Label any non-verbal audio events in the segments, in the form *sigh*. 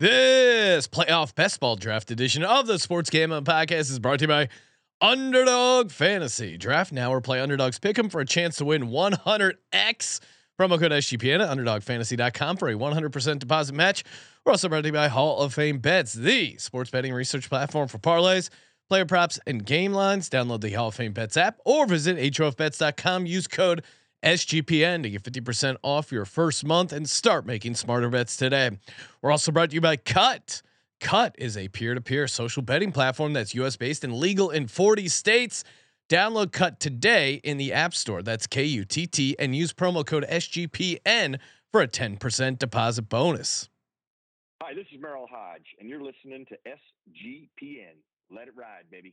This playoff best ball draft edition of the Sports Gambling Podcast is brought to you by Underdog Fantasy. Draft now or play Underdogs Pick 'em for a chance to win 100x. Promo code SGPN at UnderdogFantasy.com for a 100% deposit match. We're also brought to you by Hall of Fame Bets, the sports betting research platform for parlays, player props, and game lines. Download the Hall of Fame Bets app or visit HOFBets.com. Use code SGPN to get 50% off your first month and start making smarter bets today. We're also brought to you by Cut. Cut is a peer to peer social betting platform that's US based and legal in 40 states. Download Cut today in the App Store. That's K U T T and use promo code SGPN for a 10% deposit bonus. Hi, this is Merril Hoge, and you're listening to SGPN. Let it ride, baby.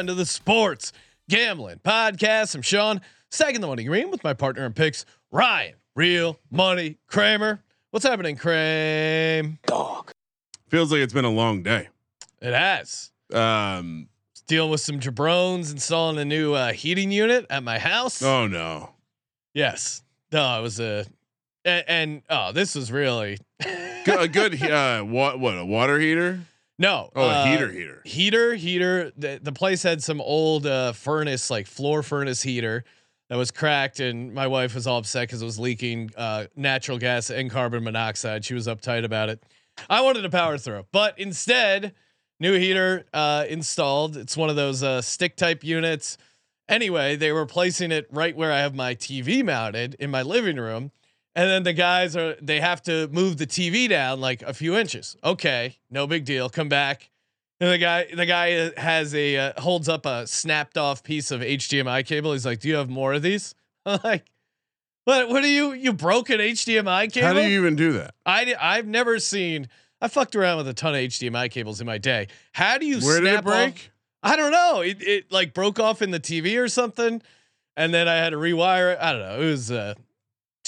Everyone to the Sports Gambling Podcast. I'm Sean, second the money green with my partner in picks, Ryan, real money Kramer. What's happening, Kramer? Dog. Feels like it's been a long day. It has. Um. Dealing with some jabrones, installing a new uh, heating unit at my house. Oh no. Yes. No, it was a, and, and oh, this was really a good uh, what? What a water heater? No. Oh, uh, a heater heater. heater heater the, the place had some old uh furnace like floor furnace heater that was cracked and my wife was all upset because it was leaking uh natural gas and carbon monoxide she was uptight about it i wanted a power throw, but instead new heater uh installed it's one of those uh stick type units anyway they were placing it right where i have my tv mounted in my living room and then the guys are they have to move the tv down like a few inches okay no big deal come back and the guy, the guy uh, has a uh, holds up a snapped off piece of HDMI cable. He's like, "Do you have more of these?" *laughs* I'm like, "What? What are you? You broke an HDMI cable?" How do you even do that? I I've never seen. I fucked around with a ton of HDMI cables in my day. How do you? Where did it break? off- I don't know. It it like broke off in the TV or something, and then I had to rewire it. I don't know. It was uh,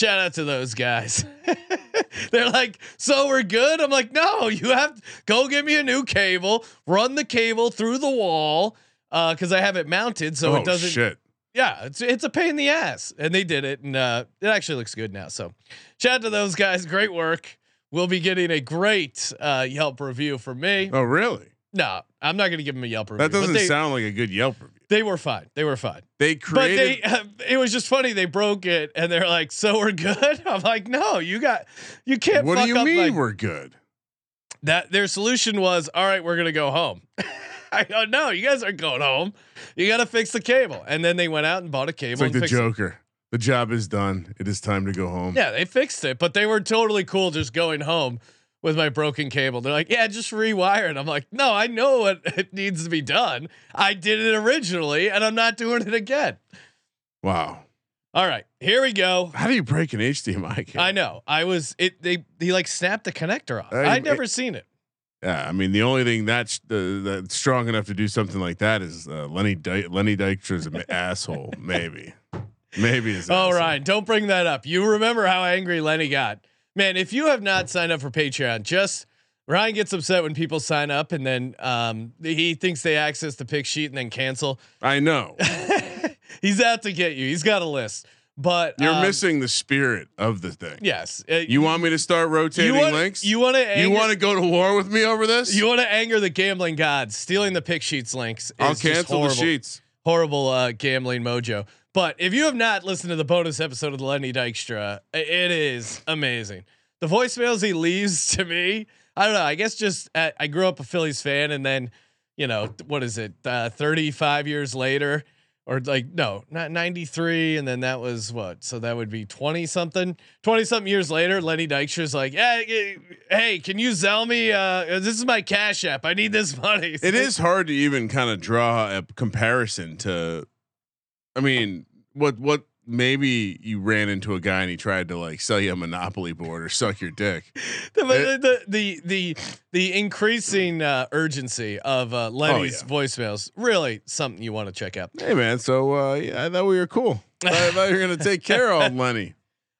shout out to those guys. *laughs* They're like, so we're good. I'm like, no, you have to go get me a new cable, run the cable through the wall, uh, because I have it mounted so oh it doesn't. shit. Yeah, it's it's a pain in the ass, and they did it, and uh, it actually looks good now. So, shout out to those guys. Great work. We'll be getting a great uh, Yelp review from me. Oh really? No, I'm not going to give them a Yelp review. That doesn't they, sound like a good Yelp review. They were fine. They were fine. They But created. they, *laughs* uh, it was just funny. They broke it, and they're like, "So we're good." *laughs* I'm like, "No, you got, you can't." what do you mean my- we're good? that their solution was, "All right, we're gonna go home." *laughs* I go, "No, you guys aren't going home. You got to fix the cable." And then they went out and bought a cable. It's like the fixed it. Joker. The job is done. It is time to go home. Yeah, they fixed it, but they were totally cool just going home with my broken cable. They're like, "Yeah, just rewire it." I'm like, "No, I know what *laughs* it needs to be done. I did it originally, and I'm not doing it again." Wow. All right, here we go. How do you break an HDMI cable? I know. I was it. They he like snapped the connector off. Uh, I'd never seen it. Yeah, I mean the only thing that's uh, that's strong enough to do something like that is uh, Lenny Dy- Lenny Dykstra's an *laughs* asshole. Maybe, maybe. His Oh, asshole. Ryan, don't bring that up. You remember how angry Lenny got, man. If you have not signed up for Patreon, just Ryan gets upset when people sign up and then um, he thinks they access the pick sheet and then cancel. I know *laughs* He's out to get you. He's got a list, but you're um, missing the spirit of the thing. Yes, uh, You want me to start rotating you want, links? You want to You want to go to war with me over this? you want to anger the gambling gods. Stealing the pick sheets links. I'll cancel the sheets. horrible uh, gambling mojo. But if you have not listened to the bonus episode of the Lenny Dykstra, it is amazing. The voicemails he leaves *laughs* to me, I don't know. I guess just uh, I grew up a Phillies fan, and then you know what is it? Uh, Thirty-five years later, or like no, not ninety-three, and then that was what? So that would be twenty something. Twenty something years later, Lenny Dykstra's like, yeah, eh, hey, can you sell me? Uh, this is my cash app. I need this money. *laughs* It is hard to even kind of draw a comparison to. I mean, what what maybe you ran into a guy and he tried to like sell you a monopoly board or suck your dick. *laughs* the, the the the the increasing uh, urgency of uh, Lenny's yeah. voicemails really something you want to check out. Hey man, so uh, yeah, I thought we were cool. *laughs* I thought you were gonna take care of old Lenny.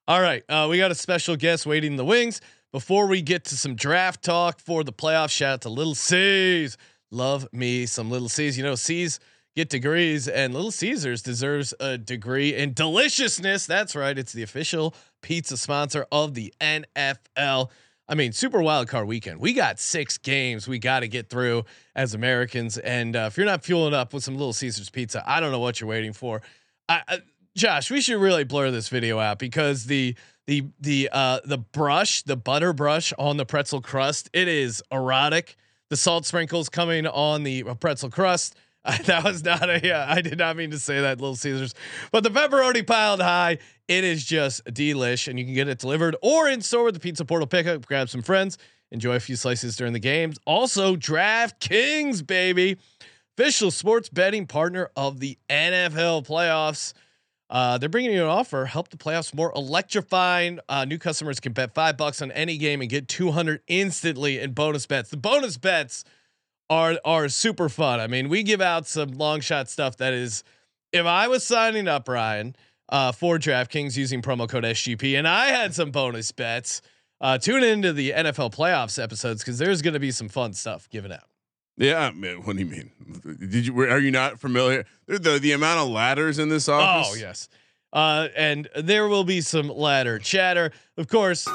All right, uh, we got a special guest waiting in the wings. Before we get to some draft talk for the playoffs, shout out to Little C's. Love me some Little C's. You know, C's get degrees, and Little Caesars deserves a degree in deliciousness. That's right, it's the official pizza sponsor of the NFL. I mean, Super Wild Card Weekend. We got six games we got to get through as Americans, and uh, if you're not fueling up with some Little Caesars pizza, I don't know what you're waiting for. I, Josh, we should really blur this video out because the the the uh the brush, the butter brush on the pretzel crust, it is erotic. The salt sprinkles coming on the uh, pretzel crust. *laughs* that was not a. I did not mean to say that, Little Caesars. But the pepperoni piled high, it is just delish, and you can get it delivered or in store with the Pizza Portal pickup. Grab some friends, enjoy a few slices during the games. Also, DraftKings, baby, official sports betting partner of the NFL playoffs. Uh, they're bringing you an offer. Help the playoffs more electrifying. Uh, new customers can bet five bucks on any game and get 200 instantly in bonus bets. The bonus bets are are super fun. I mean, we give out some long shot stuff that is. If I was signing up, Ryan, uh, for DraftKings using promo code SGP, and I had some bonus bets, uh, tune into the NFL playoffs episodes because there's going to be some fun stuff given out. Yeah, man. What do you mean? Did you? Are you not familiar? The the, the amount of ladders in this office. Oh yes. Uh, and there will be some ladder chatter. Of course,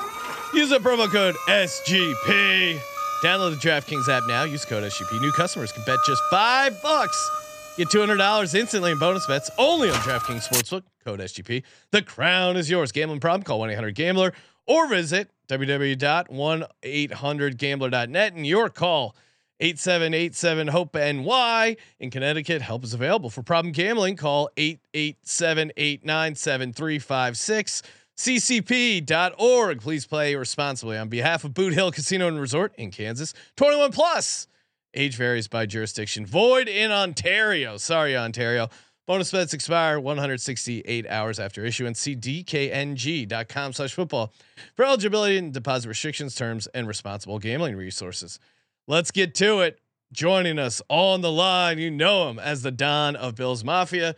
use the promo code SGP. Download the DraftKings app now. Use code SGP. New customers can bet just five bucks. Get two hundred dollars instantly in bonus bets only on DraftKings Sportsbook. Code SGP. The crown is yours. Gambling problem? Call one eight hundred Gambler or visit www.1800Gambler.net and your call 8787 Hope NY in Connecticut. Help is available for problem gambling. Call 887 897 356 ccp.org. Please play responsibly on behalf of Boot Hill Casino and Resort in Kansas. 21 plus. Age varies by jurisdiction. Void in Ontario. Sorry, Ontario. Bonus bets expire 168 hours after issuance. See dkng.com slash football for eligibility and deposit restrictions, terms, and responsible gambling resources. Let's get to it. Joining us on the line, you know him as the Don of Bills Mafia.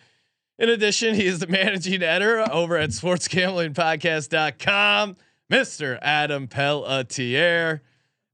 In addition, he is the managing editor over at sportsgamblingpodcast.com, Mr. Adam Pelletier.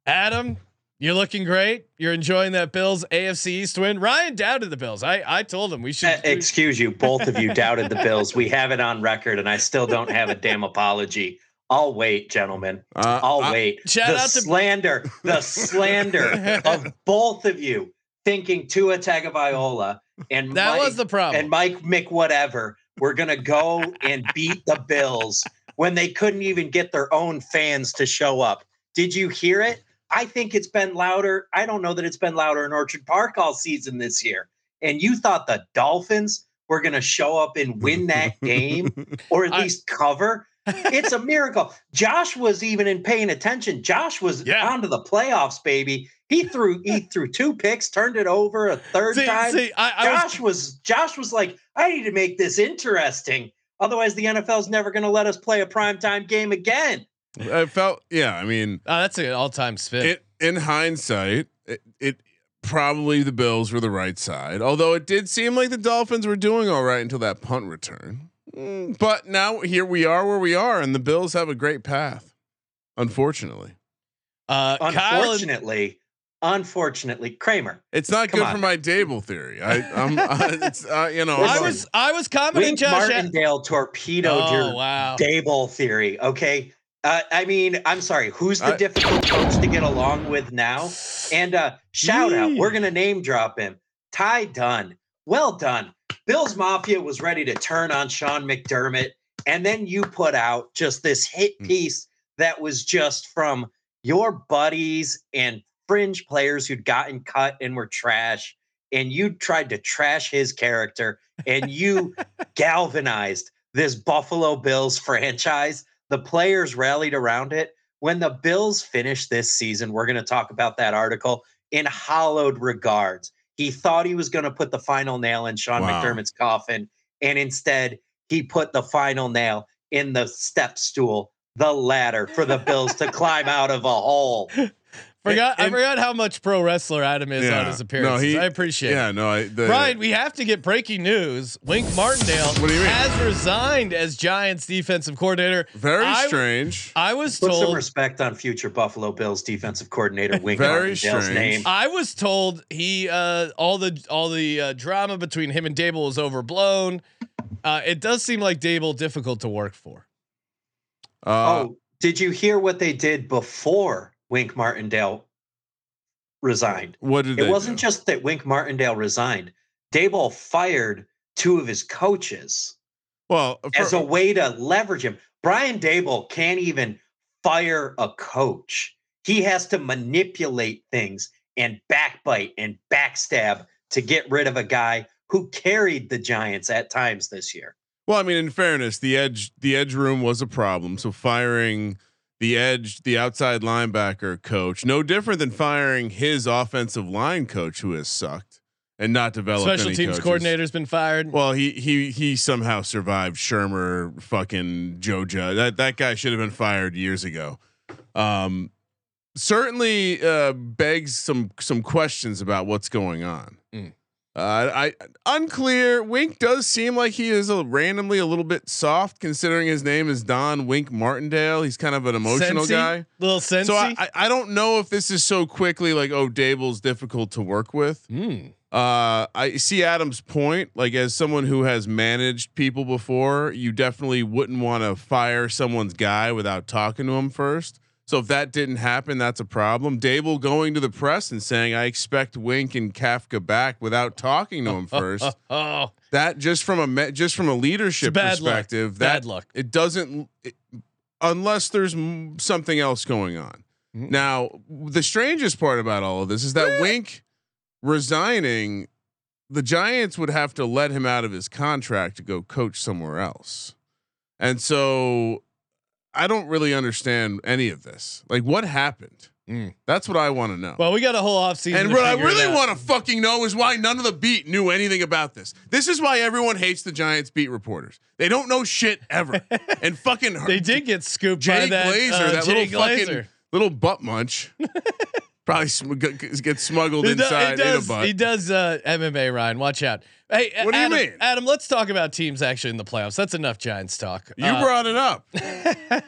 Adam, you're looking great. You're enjoying that Bills AFC East win. Ryan doubted the Bills. I, I told him we should. Uh, excuse you, both of you doubted the Bills. We have it on record, and I still don't have a damn apology. I'll wait, gentlemen. Uh, I'll I- wait. Shout the out to- slander, the slander *laughs* of both of you thinking Tua Tagovailoa and that Mike, was the problem. and Mike Mick whatever were gonna go and beat the Bills when they couldn't even get their own fans to show up. Did you hear it? I think it's been louder. I don't know that it's been louder in Orchard Park all season this year. And you thought the Dolphins were going to show up and win that game *laughs* or at I- least cover? It's a miracle. Josh was even in paying attention. Josh was Yeah. onto the playoffs, baby. He threw he *laughs* threw two picks, turned it over a third see, time. see, I, I was Josh was Josh was like, I need to make this interesting. Otherwise, the NFL's never going to let us play a primetime game again. I felt. Yeah, I mean, Oh, that's an all-time spin. it, in hindsight, it, it probably the Bills were the right side. Although it did seem like the Dolphins were doing all right until that punt return. Mm, But now here we are where we are, and the Bills have a great path. Unfortunately, uh, Kyle Unfortunately, unfortunately, Kramer. it's not good on. for my Daboll theory. I, I'm, *laughs* uh, it's uh, you know, I was I was commenting, Wink Josh. at- Martindale torpedoed oh your wow! Daboll theory. Okay. Uh, I mean, I'm sorry. Who's the I- difficult coach to get along with now? And uh, shout out, we're gonna name drop him. Ty Dunne. Well done. Bills Mafia was ready to turn on Sean McDermott, and then you put out just this hit Hmm. piece that was just from your buddies and fringe players who'd gotten cut and were trash, and you tried to trash his character, and you *laughs* galvanized this Buffalo Bills *laughs* franchise. The players rallied around it. When the Bills finish this season, we're going to talk about that article in hollowed regards. He thought he was going to put the final nail in Sean Wow. McDermott's coffin, and instead he put the final nail in the step stool, the ladder for the Bills to climb out of a hole. *laughs* Forgot I forgot how much pro wrestler Adam is on his appearances. I appreciate Yeah, it. no, I, the, Brian, we have to get breaking news. Wink Martindale What do you mean? has resigned as Giants defensive coordinator. very I- strange. I was Put some respect on future Buffalo Bills defensive coordinator Wink Very Martindale's strange. name. I was told he uh, all the all the uh, drama between him and Daboll was overblown. Uh, it does seem like Daboll difficult to work for. Uh, oh, did you hear what they did before Wink Martindale resigned? what did It wasn't do? just that Wink Martindale resigned. Daboll fired two of his coaches well uh, as a way to leverage him. Brian Daboll can't even fire a coach. He has to manipulate things and backbite and backstab to get rid of a guy who carried the Giants at times this year. Well, I mean, in fairness, the edge the edge room was a problem. So firing the edge, the outside linebacker coach, no different than firing his offensive line coach, who has sucked and not developed. Special any teams coaches. coordinator's been fired. Well, he he he somehow survived Shurmur, fucking Joe Judge. That that guy should have been fired years ago. Um, certainly uh, begs some some questions about what's going on. Mm. Uh, I unclear. Wink does seem like he is a, randomly a little bit soft, considering his name is Don Wink Martindale. He's kind of an emotional guy. Little sensey. So I, I don't know if this is so quickly like oh Daboll's difficult to work with. Hmm. Uh, I see Adam's point. Like, as someone who has managed people before, you definitely wouldn't want to fire someone's guy without talking to him first. So if that didn't happen, that's a problem. Daboll going to the press and saying, "I expect Wink and Kafka back" without talking to him first. *laughs* oh, that just from a me- just from a leadership bad luck. that Bad luck. it doesn't it, unless there's m- something else going on. Mhm. Now, the strangest part about all of this is that Wink resigning, the Giants would have to let him out of his contract to go coach somewhere else. And so I don't really understand any of this. Like what happened? Mm. That's what I want to know. well, we got a whole offseason. And what I really want to fucking know is why none of the beat knew anything about this. This is why everyone hates the Giants beat reporters. They don't know shit ever. *laughs* and fucking They did get scooped Jay by that, Glazer, uh, that Jay little fucking little butt munch, *laughs* probably sm- g- g- get smuggled He, do- he inside in a does. butt. He does uh, MMA. Ryan, watch out. Hey, What do you mean? Adam? Let's talk about teams actually in the playoffs. That's enough Giants talk. you Uh, brought it up.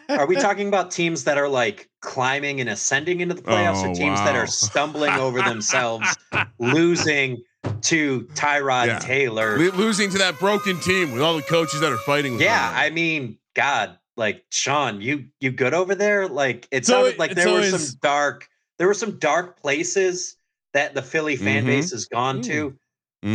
Are we talking about teams that are like climbing and ascending into the playoffs, Oh, or teams that are stumbling over themselves, *laughs* losing to Tyrod Yeah. Taylor? Lo- losing to that broken team with all the coaches that are fighting. With Yeah, one I mean, God, like Sean, you you good over there? Like it So sounded it- like it's there were always- some dark, there were some dark places that the Philly fan Mhm. base has gone to.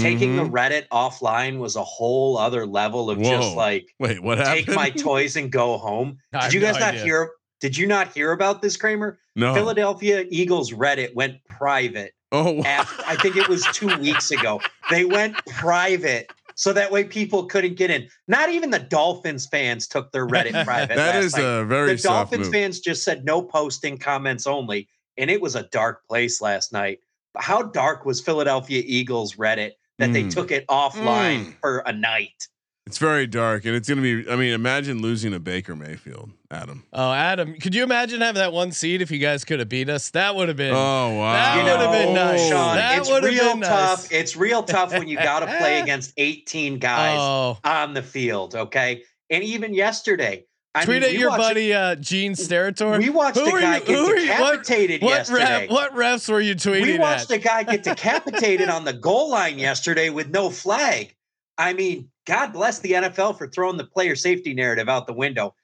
Taking the Mhm. Reddit offline was a whole other level of just like wait, what take my *laughs* toys and go home. Did you no guys not idea. hear? Did you not hear about this, Kramer? no. Philadelphia Eagles Reddit went private. Oh, wow. After, I think it was two *laughs* weeks ago. They went private so that way people couldn't get in. Not even the Dolphins fans took their *laughs* Reddit private. that is night. a very the Dolphins move. fans just said no posting, comments only, and it was a dark place last night. How dark was Philadelphia Eagles Reddit that they Mm. took it offline Mm. for a night? It's very dark, and it's gonna be. I mean, imagine losing a Baker Mayfield, Adam. Oh, Adam, could you imagine having that one seed if you guys could have beat us? That would have been. Oh wow, That You would've been nice. Sean, That it's would've real been nice. tough. It's real tough when you got to play *laughs* against 18 guys oh, on the field. Okay, and even yesterday, I tweet mean, at your buddy uh, Gene Steratore. We watched Who a guy you- get you- what- decapitated what yesterday. ref, what refs were you tweeting we watched at? a guy get decapitated *laughs* on the goal line yesterday with no flag. I mean, God bless the NFL for throwing the player safety narrative out the window.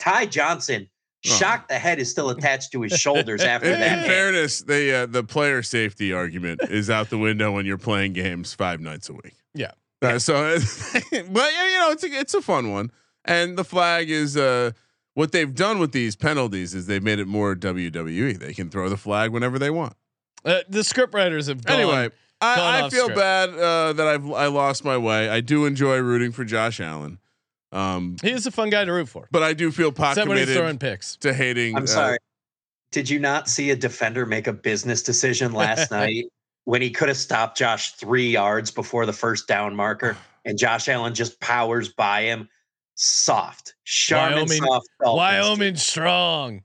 Ty Johnson, Oh. shocked the head is still attached to his shoulders after In, in that. hit. fairness, the uh, the player safety argument is out the window when you're playing games five nights a week. Yeah. Uh, so, *laughs* but yeah, you know, it's a, it's a fun one, and the flag is uh, what they've done with these penalties is they've made it more WWE. They can throw the flag whenever they want. Uh, the scriptwriters have gone. Anyway, gone I, I off feel script. bad uh, that I've I lost my way. I do enjoy rooting for Josh Allen, um, he is a fun guy to root for. but I do feel pot Except when he's committed throwing picks. to hating. I'm uh, sorry. Did you not see a defender make a business decision last *laughs* night when he could have stopped Josh three yards before the first down marker *sighs* and Josh Allen just powers by him? Soft. Charmin Wyoming- soft. Wyoming dude. strong.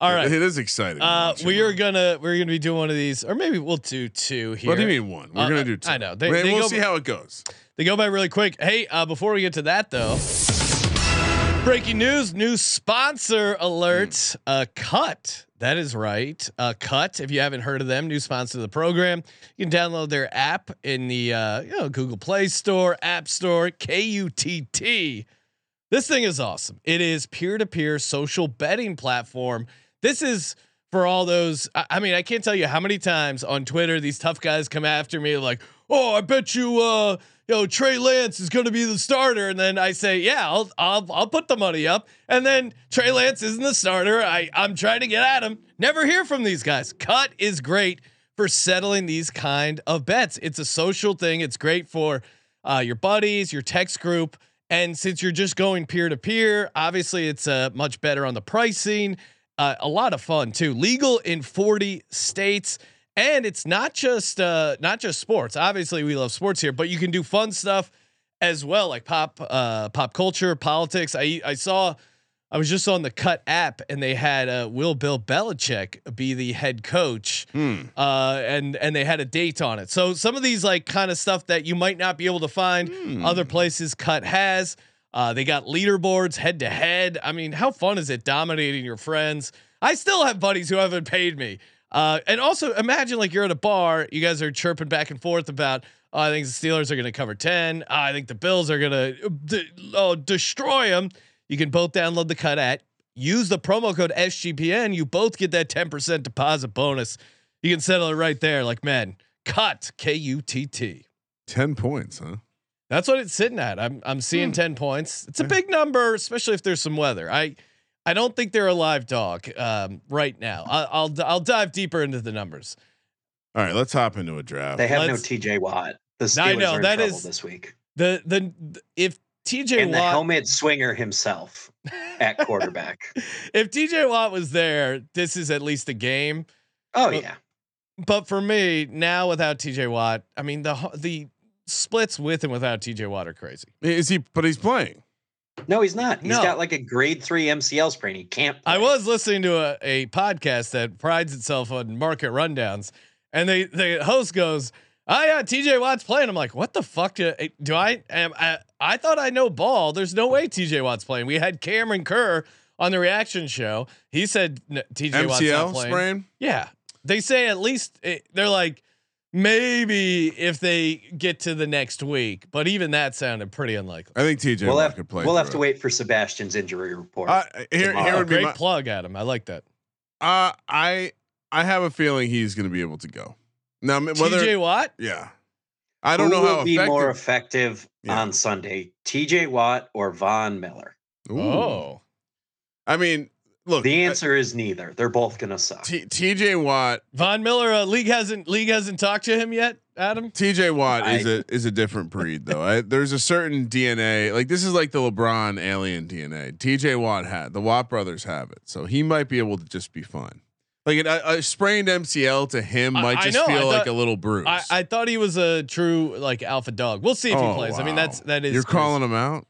All right. It is exciting. Uh, we are gonna we're gonna be doing one of these, or maybe we'll do two here. What do you mean one? We're Uh, gonna do two. I know. They- Wait, they we'll go- see how it goes. They go by really quick. Hey, uh, before we get to that though, breaking news: new sponsor alert. Uh, Cut. That is right. Uh, Cut. If you haven't heard of them, new sponsor of the program. You can download their app in the uh, you know Google Play Store, App Store. K U T T. This thing is awesome. It is peer-to-peer social betting platform. This is for all those. I, I mean, I can't tell you how many times on Twitter these tough guys come after me like, "Oh, I bet you, uh, you know, Trey Lance is going to be the starter," and then I say, "Yeah, I'll, I'll, I'll put the money up," and then Trey Lance isn't the starter. I, I'm trying to get at him. Never hear from these guys. Cut is great for settling these kind of bets. It's a social thing. It's great for uh, your buddies, your text group. And since you're just going peer to peer, obviously it's uh, much better on the pricing. Uh, a lot of fun too. Legal in 40 states, and it's not just uh, not just sports. Obviously, we love sports here, but you can do fun stuff as well, like pop uh, pop culture, politics. I I saw. I was just on the Cut app, and they had uh, Will Bill Belichick be the head coach Hmm. uh, and and they had a date on it. So some of these like kind of stuff that you might not be able to find Hmm. other places. Cut has. Uh, they got leaderboards head to head. I mean, how fun is it dominating your friends? I still have buddies who haven't paid me. Uh, and also imagine like you're at a bar, you guys are chirping back and forth about. Oh, I think the Steelers are going to cover ten. Oh, I think the Bills are going to de- oh, destroy them. You can both download the cut at use the promo code SGPN. You both get that 10% deposit bonus. You can settle it right there. Like, man, cut K U T T. Ten points, huh? That's what it's sitting at. I'm I'm seeing 10 points. It's a big number, especially if there's some weather. I I don't think they're a live dog um, right now. I, I'll I'll dive deeper into the numbers. All right, let's hop into a draft. They have no Let's- TJ Watt. The Steelers I know, are in that trouble is- this week. The the if TJ And the helmet swinger himself at quarterback. *laughs* if TJ Watt was there, this is at least a game. Oh Well, yeah. But for me, now without TJ Watt, I mean the the splits with and without TJ Watt are crazy. Is he? But he's playing. No, he's not. He's No. got like a grade three MCL sprain. He can't. I was listening to a, a podcast that prides itself on market rundowns, and they the host goes, "Oh yeah, TJ Watt's playing." I'm like, "What the fuck do, do I am? I, I thought I know ball. There's no way TJ Watt's playing." We had Cameron Kerr on the reaction show. He said n- TJ Watt's not playing. sprain. Yeah, they say at least it, they're like maybe if they get to the next week, but even that sounded pretty unlikely. I think TJ We'll Watt have, could play. we'll have to through wait for Sebastian's injury report. it. Uh, here, here tomorrow. would be Great my, plug, Adam. I like that. uh, I I have a feeling he's going to be able to go. Now, m- whether TJ Watt. yeah, I don't Who know will how be effective. more effective Yeah. on Sunday, TJ Watt or Von Miller? Ooh. Oh. I mean, look, The answer is neither. They're both gonna suck. T- TJ Watt. Von Miller, uh, league hasn't league hasn't talked to him yet. Adam, TJ Watt is a is a different breed though. I, there's a certain DNA. Like this is like the LeBron alien DNA. TJ Watt had the Watt brothers have it, so he might be able to just be fine. Like an, a, a sprained MCL to him might I just know, I feel like a little bruise. I, I thought he was a true like alpha dog. We'll see if Oh, he plays. I mean, that's that is You're crazy. calling him out.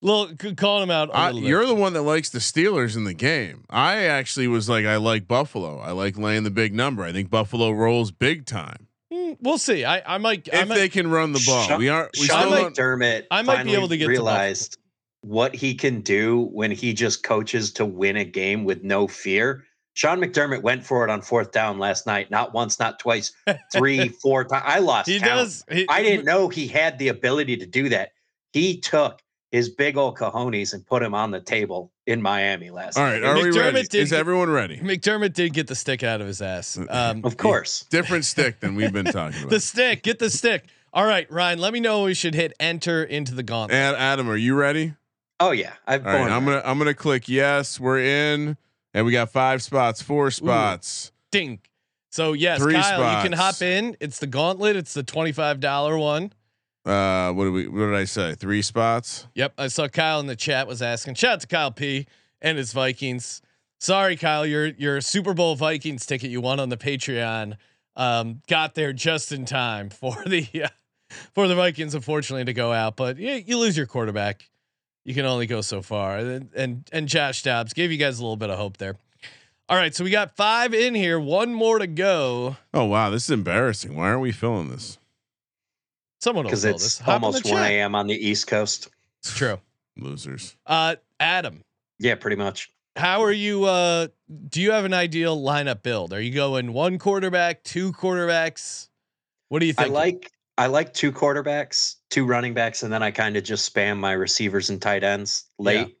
little calling him out. a I, you're the one that likes the Steelers in the game. I actually was like, I like Buffalo. I like laying the big number. I think Buffalo rolls big time Mm, we'll see. I I might. I if might they can run the ball. Sean- we aren't. We Sean still. McDermott I might be able to get to realized what he can do when he just coaches to win a game with no fear. Sean McDermott went for it on fourth down last night, not once, not twice, three, *laughs* four times. I lost. he count. does. He, I didn't know he had the ability to do that. He took his big old cojones and put him on the table in Miami last All night. right, are we McDermott ready? did Is everyone ready? McDermott did get the stick out of his ass. Um, Of course. *laughs* Different stick than we've been talking *laughs* about. the stick. Get the stick. All right, Ryan. Let me know we should hit enter into the gauntlet. And Adam, are you ready? Oh yeah. I've All right, I'm gonna I'm gonna click yes. We're in, and we got five spots, four spots. Ding. So yes, Three Kyle, you can hop in. It's the gauntlet. It's the twenty-five dollar one. Uh, what do we? What did I say? Three spots. Yep, I saw Kyle in the chat was asking. Shout out to Kyle P and his Vikings. Sorry, Kyle, your your Super Bowl Vikings ticket you won on the Patreon um, got there just in time for the uh, *laughs* for the Vikings, unfortunately, to go out. But yeah, you lose your quarterback. You can only go so far. And and, and Josh Dobbs gave you guys a little bit of hope there. All right, so we got five in here, one more to go. Oh wow, this is embarrassing. Why aren't we filling this? Someone will Because it's this. Hop in the almost 1 a.m. on the East Coast. It's true. Losers. Uh, Adam, Yeah, pretty much. how are you? Uh, do you have an ideal lineup build? Are you going one quarterback, two quarterbacks? What do you think? I like I like two quarterbacks, two running backs, and then I kind of just spam my receivers and tight ends late.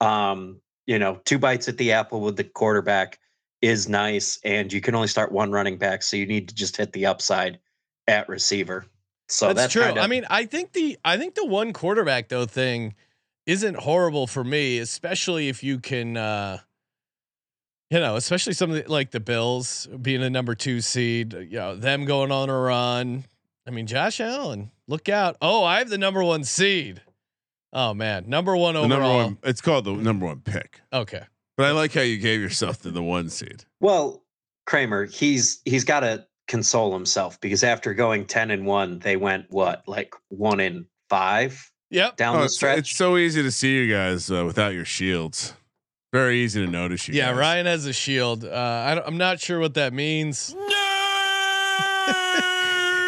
Um, you know, two bites at the apple with the quarterback is nice, and you can only start one running back, so you need to just hit the upside at receiver. So that's, that's, true. kinda- I mean, I think the I think the one quarterback though thing isn't horrible for me, especially if you can. uh you know, especially something like the Bills being a number two seed, you know, them going on a run. I mean, Josh Allen, look out. Oh, I have the number one seed. Oh man, number one The overall. number one. It's called the number one pick. Okay. But I like how you gave yourself to the one seed. well, Kramer, he's he's got to console himself because after going ten and one, they went what like one in five Yep. down Oh, the it's, stretch. it's so easy to see you guys uh, without your shields. Very easy to notice you. Yeah, guys. Ryan has a shield. Uh, I don't, I'm not sure what that means.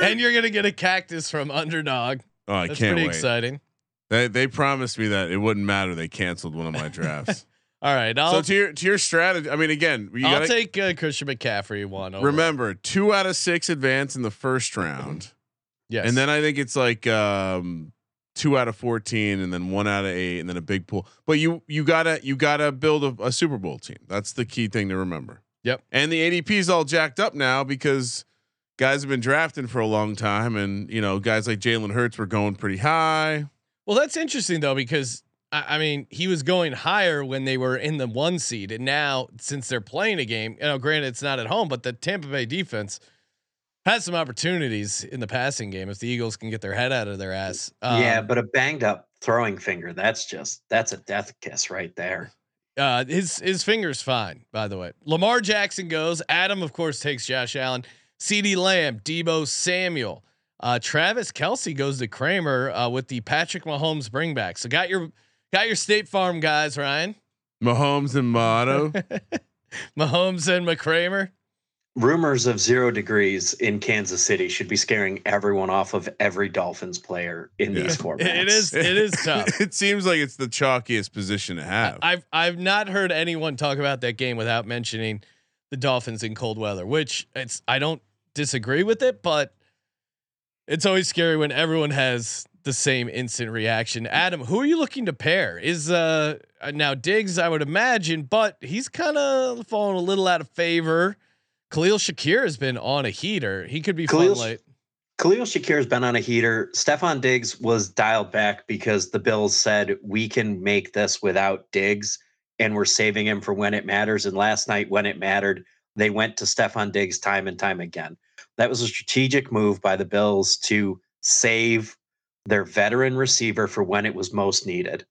And you're gonna get a cactus from Underdog. Oh, I That's can't That's pretty wait. exciting. They they promised me that it wouldn't matter. They canceled one of my drafts. *laughs* All right, I'll so to your to your strategy, I mean, again, you I'll gotta take uh, Christian McCaffrey one. Over. remember two out of six advance in the first round, yes, and then I think it's like um, two out of fourteen, and then one out of eight, and then a big pool. But you you gotta you gotta build a, a Super Bowl team. That's the key thing to remember. Yep. And the ADP is all jacked up now because guys have been drafting for a long time, and you know guys like Jalen Hurts were going pretty high. well, that's interesting though because I, I mean he was going higher when they were in the one seed, and now since they're playing a game, you know, granted it's not at home, but the Tampa Bay defense has some opportunities in the passing game if the Eagles can get their head out of their ass. yeah, Um, but a banged up throwing finger, that's just that's a death kiss right there. Uh, his his fingers fine. By the way, Lamar Jackson goes. Adam, of course, takes Josh Allen. CeeDee Lamb, Deebo Samuel, uh, Travis Kelce goes to Kramer uh, with the Patrick Mahomes bringback. So got your got your State Farm guys, Ryan. Mahomes and Motto. *laughs* Mahomes and McCramer. Rumors of zero degrees in Kansas City should be scaring everyone off of every Dolphins player in Yeah. these formats. It is it is *laughs* tough. it seems like it's the chalkiest position to have. I've I've not heard anyone talk about that game without mentioning the Dolphins in cold weather, which it's I don't disagree with it, but it's always scary when everyone has the same instant reaction. Adam, who are you looking to pair? Is uh uh, now Diggs, I would imagine, but he's kind of fallen a little out of favor. Khalil Shakir has been on a heater. He could be Khalil fun late. Khalil Shakir's been on a heater. Stefon Diggs was dialed back because the Bills said we can make this without Diggs and we're saving him for when it matters. And last night, when it mattered, they went to Stefon Diggs time and time again. That was a strategic move by the Bills to save their veteran receiver for when it was most needed.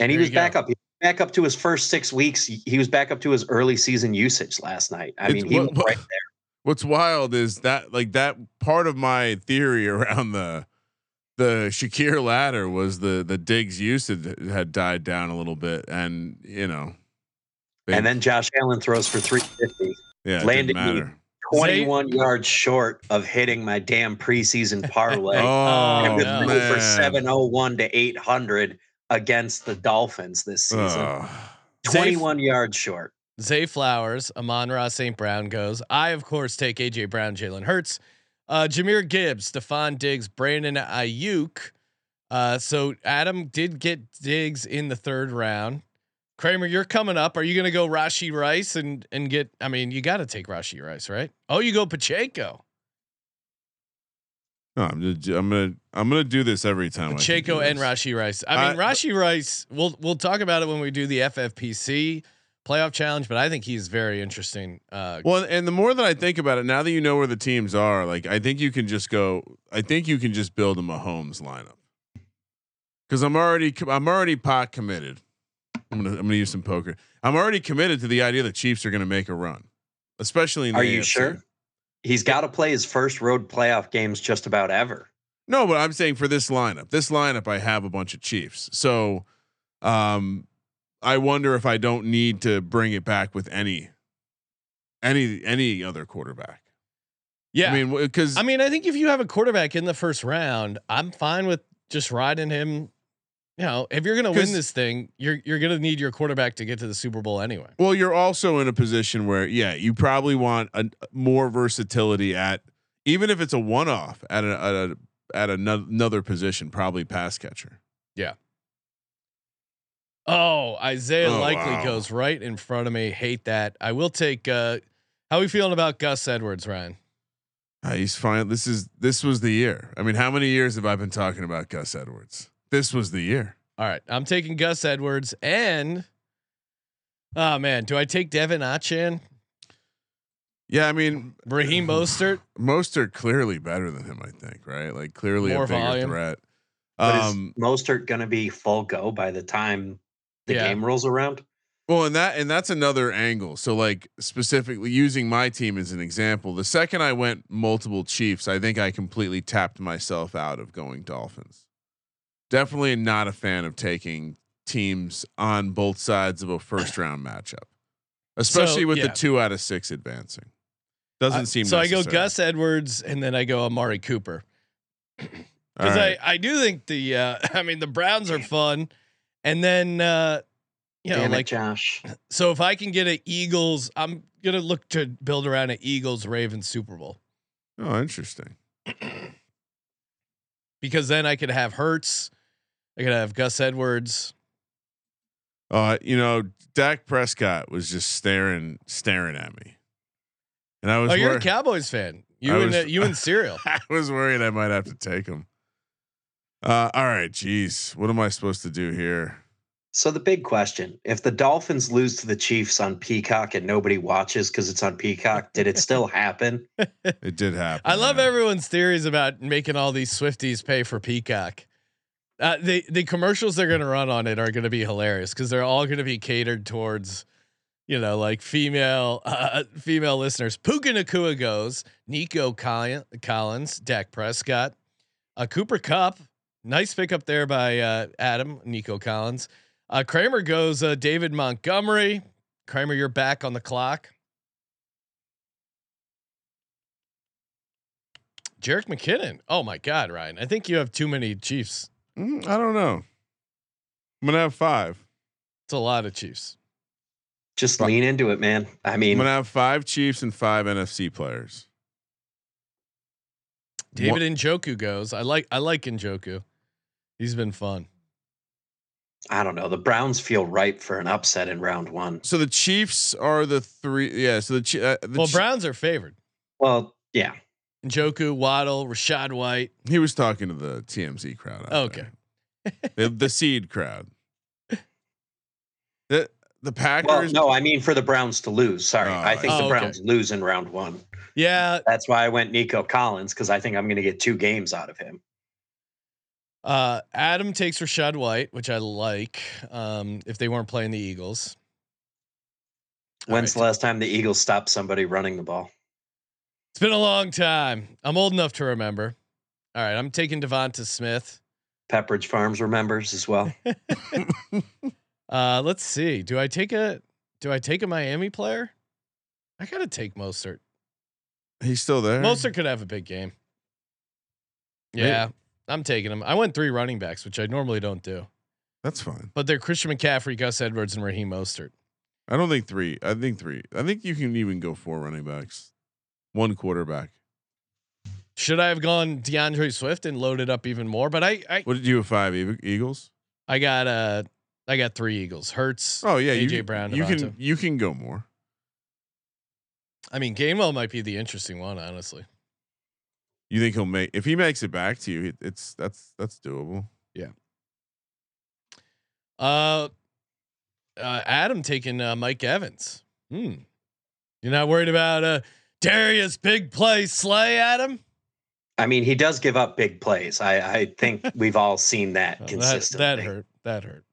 And he was back go. up. He was back up to his first six weeks. He was back up to his early season usage last night. I it's, mean, he what, was right there. *laughs* What's wild is that like that part of my theory *laughs* around the the Shakir ladder was the the Diggs usage had died down a little bit, and you know, and then Josh Allen throws for three fifty. Yeah, landing 21 Zay- yards short of hitting my damn preseason parlay. *laughs* oh, with no, man. for 701 to 800 against the Dolphins this season. 21 Zay- yards short. Zay Flowers, Amon-Ra St. Brown goes. I, of course, take AJ Brown, Jalen Hurts, uh, Jahmyr Gibbs, Stefon Diggs, Brandon Aiyuk. Uh, so Adam did get Diggs in the third round. Kramer, you're coming up. Are you going to go Rashee Rice and and get? I mean, you got to take Rashee Rice, right? Oh, you go Pacheco, No, I'm, just, I'm gonna I'm gonna do this every time. Pacheco and. Rashee Rice. I mean, I- Rashee Rice. We'll we'll talk about it when we do the FFPC playoff challenge, but I think he's very interesting. Uh, Well, and the more that I think about it, now that you know where the teams are, like I think you can just go. I think you can just build a Mahomes lineup because I'm already I'm already pot committed. I'm gonna I'm gonna use some poker. I'm already committed to the idea the Chiefs are gonna make a run, especially in the Are you AFC. sure? He's got to play his first road playoff games just about ever. No, but I'm saying for this lineup, this lineup, I have a bunch of Chiefs. So, um, I wonder if I don't need to bring it back with any, any, any other quarterback. Yeah. I mean, because I mean, I think if you have a quarterback in the first round, I'm fine with just riding him. You know, if you're going to win this thing, you're you're going to need your quarterback to get to the Super Bowl anyway. Well, you're also in a position where, yeah, you probably want a, more versatility at, even if it's a one-off at a, at a at another position, probably pass catcher. Yeah. Oh, Isaiah Oh, likely wow. goes right in front of me. Hate that. I will take. uh How are we feeling about Gus Edwards, Ryan? Uh, he's fine. This is this was the year. I mean, how many years have I been talking about Gus Edwards? This was the year. All right, I'm taking Gus Edwards and. Oh man, do I take De'Von Achane, Yeah, I mean, Raheem *sighs* Mostert? most are clearly better than him. I think, right? Like clearly More a bigger volume. threat. But Um, is Mostert going to be full go by the time the Yeah. game rolls around? Well, and that and that's another angle. So like specifically using my team as an example, the second I went multiple Chiefs, I think I completely tapped myself out of going Dolphins. Definitely not a fan of taking teams on both sides of a first *coughs* round matchup. Especially with yeah. the 2 out of 6 advancing. Doesn't I- seem so. I go. Gus Edwards and then I go Amari Cooper because right. I I do think the uh *laughs* I mean the Browns are fun, and then uh you know Damn like it, Josh. *clears throat* so if I can get an Eagles, I'm gonna look to build around an Eagles Ravens Super Bowl Oh, interesting. *clears throat* because then I could have Hurts, I could have Gus Edwards. Uh, you know, Dak Prescott was just staring, staring at me, and I was. Oh, you're wor- a Cowboys fan. You I and was- uh, you and *laughs* cereal. I was worried I might have to take him. Uh, all right, geez, what am I supposed to do here? So the big question: If the Dolphins lose to the Chiefs on Peacock and nobody watches because it's on Peacock, did it still *laughs* happen? It did happen. I love yeah. everyone's theories about making all these Swifties pay for Peacock. Uh, the the commercials they're going to run on it are going to be hilarious because they're all going to be catered towards, you know, like female *laughs* uh, female listeners. Puka Nacua goes, Nico Colli- Collins, Dak Prescott, uh, Cooper Kupp, nice pickup there by uh, Adam Nico Collins. Uh, Kramer goes, uh, David Montgomery. Kramer, you're back on the clock. Jerick McKinnon. Oh my God, Ryan! I think you have too many Chiefs. Mm, I don't know. I'm gonna have five. It's a lot of Chiefs. Just But- lean into it, man. I mean, I'm gonna have five Chiefs and five NFC players. David Njoku goes. I like I like Njoku. He's been fun. I don't know. The Browns feel ripe for an upset in round one. So the Chiefs are the three. Yeah. So the, Chi- uh, the Well, Chi- Browns are favored. Well, yeah. Njoku, Waddle, Rachaad White. he was talking to the TMZ crowd. Okay. the, the seed crowd. The the Well, Packers. no, I mean for the Browns to lose. Sorry, Oh, I think I the see. Browns lose in round one. Yeah, That's why I went Nico Collins because I think I'm going to get two games out of him. uh, Adam takes Rachaad White, which I like. Um, if they weren't playing the Eagles. When's right. the last time the Eagles stopped somebody running the ball? It's been a long time. I'm old enough to remember. All right, I'm taking DeVonta Smith. Pepperidge Farms remembers as well. *laughs* *laughs* Uh, let's see. Do I take a do I take a Miami player? I gotta take Mostert. He's still there. Mostert could have a big game. Maybe. Yeah, I'm taking him. I went three running backs, which I normally don't do, That's fine. but they're Christian McCaffrey, Gus Edwards, and Raheem Mostert. I don't think three. I think three. I think you can even go four running backs, one quarterback. Should I have gone D'Andre Swift and loaded up even more? But I I, What did you have? Five Eagles. I got uh I got three Eagles. Hurts. Oh yeah, AJ you, Brown. You DeVonta. can you can go more. I mean, Gainwell might be the interesting one, honestly. You think he'll make if he makes it back to you? it- It's that's that's doable. Yeah. Uh, uh Adam taking uh, Mike Evans. Hmm. You're not worried about uh Darius big play slay, Adam? I mean, he does give up big plays. I, I think *laughs* we've all seen that Oh, consistently. that hurt. That hurt.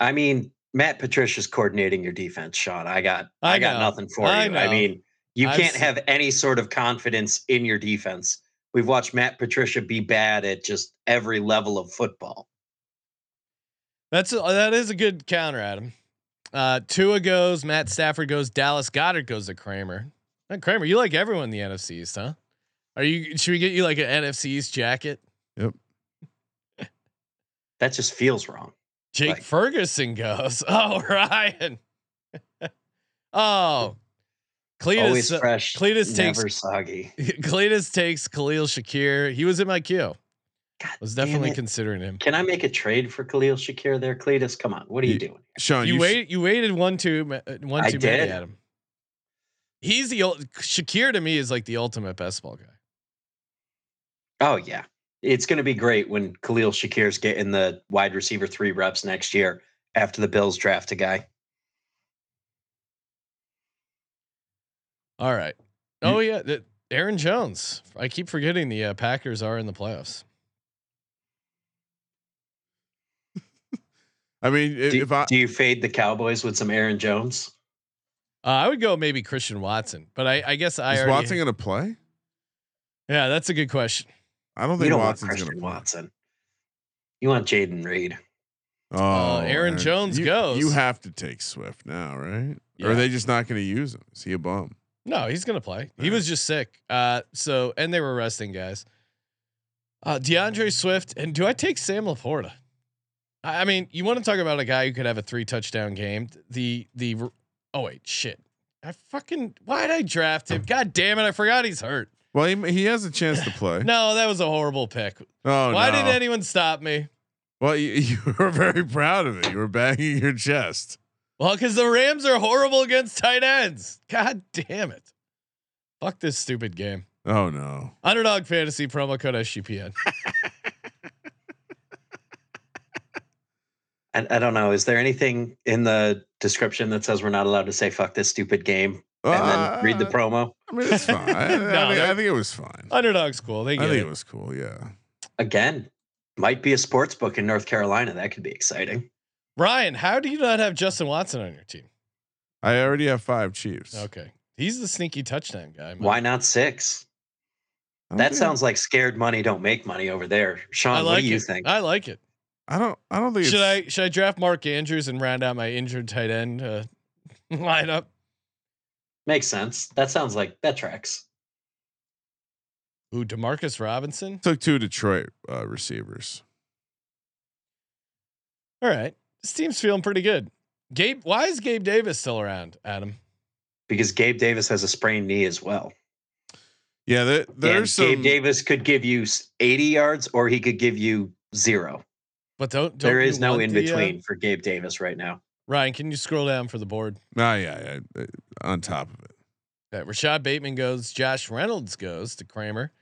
I mean, Matt Patricia's coordinating your defense, Sean. I got I I, got nothing for I you. know. I mean, you I've can't s- have any sort of confidence in your defense We've watched Matt Patricia be bad at just every level of football. That's a, that is a good counter, Adam. Uh, Tua goes, Matt Stafford goes, Dallas Goedert goes to Kramer. Uh, Kramer, you like everyone in the NFC East, huh? Are you? Should we get you like an NFC East jacket? Yep. That just feels wrong. Jake Like- Ferguson goes. *laughs* Oh, Ryan. *laughs* oh, Cletus. Always uh, fresh, Cletus takes never soggy. *laughs* Cletus takes Khalil Shakir. He was in my queue. God Was definitely considering him. Can I make a trade for Khalil Shakir there, Cletus? Come on, what are you Ye- doing? Sean, you you wait. You waited one too. ma- uh, One I too many, did. Adam. He's the ul- Shakir to me is like the ultimate best ball guy. Oh yeah, it's going to be great when Khalil Shakir's getting the wide receiver three reps next year after the Bills draft a guy. All right. Oh yeah, th- Aaron Jones. I keep forgetting the uh, Packers are in the playoffs. *laughs* I mean, if, Do, if I do you fade the Cowboys with some Aaron Jones? Uh, I would go maybe Christian Watson, but I, I guess I is already. Watson going to play? yeah, that's a good question. I don't think don't Watson's going to play. Watson. You want Jayden Reed. Oh, Aaron Jones you, goes. You have to take Swift now, right? Or are they just not going to use him? Is he a bum? No, he's gonna play. He was just sick. Uh, so and they were resting guys. Uh, D'Andre Swift and do I take Sam LaPorta? I, I mean, you want to talk about a guy who could have a three touchdown game? The the oh wait shit. I fucking why did I draft him? God damn it! I forgot he's hurt. Well, he, he has a chance to play. No, that was a horrible pick. Oh, why no. did anyone stop me? Well, you, *laughs* you were very proud of it. You were banging your chest. Well, because the Rams are horrible against tight ends. God damn it! Fuck this stupid game. Oh no. Underdog fantasy promo code SGPN. *laughs* I, I don't know. Is there anything in the description that says we're not allowed to say "fuck this stupid game" and then read the Uh, promo? I mean, it's fine. *laughs* I, I No, think, I they're- think it was fine. Underdog's cool. They I think it. it was cool. Yeah. Again, might be a sports book in North Carolina. That could be exciting. Ryan, how do you not have Justin Watson on your team? I already have five Chiefs. Okay, he's the sneaky touchdown guy. Why not six? I don't That sounds like scared money don't make money over there. Sean, I what do you it. think? I like it. I don't. I don't think. Should it's, I should I draft Mark Andrews and round out my injured tight end uh, *laughs* lineup? Makes sense. That sounds like that tracks. Ooh, Demarcus Robinson. took two Detroit uh, receivers? All right, this team's feeling pretty good. Gabe, why is Gabe Davis still around, Adam? Because Gabe Davis has a sprained knee as well. Yeah, there, and there's some. Gabe Davis could give you 80 yards or he could give you zero. But don't, don't there you is no in the, uh, between for Gabe Davis right now. Ryan, can you scroll down for the board? Ah, yeah, yeah, uh, on top of it. That Rashod Bateman goes, Josh Reynolds goes to Kramer.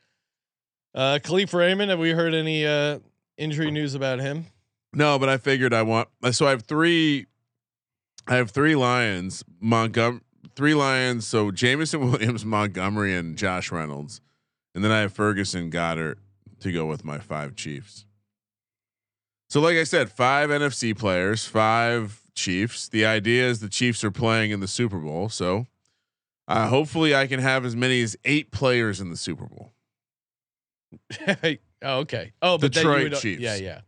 Uh, Kalif Raymond, have we heard any uh, injury news about him? No, but I figured I want. So I have three. I have three Lions. Montgomery, three Lions. So Jameson *laughs* Williams, Montgomery, and Josh Reynolds, and then I have Ferguson, Goedert to go with my five Chiefs. So, like I said, five NFC players, five Chiefs. The idea is the Chiefs are playing in the Super Bowl, so uh, hopefully I can have as many as eight players in the Super Bowl. *laughs* oh, okay. Oh, but then you Detroit would- Chiefs. Yeah, yeah.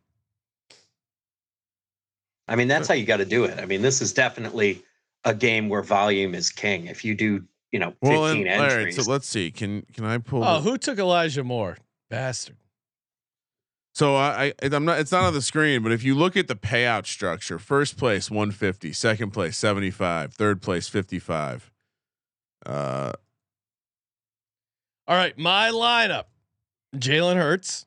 I mean, that's how you got to do it. I mean, this is definitely a game where volume is king. If you do, you know, 15 Well, and, all right. entries. So let's see. Can can I pull? Oh, the- who took Elijah Moore? Bastard. So I, I I'm not it's not on the screen, but if you look at the payout structure, first place 150, second place 75, third place 55. Uh All right, my lineup: Jalen Hurts,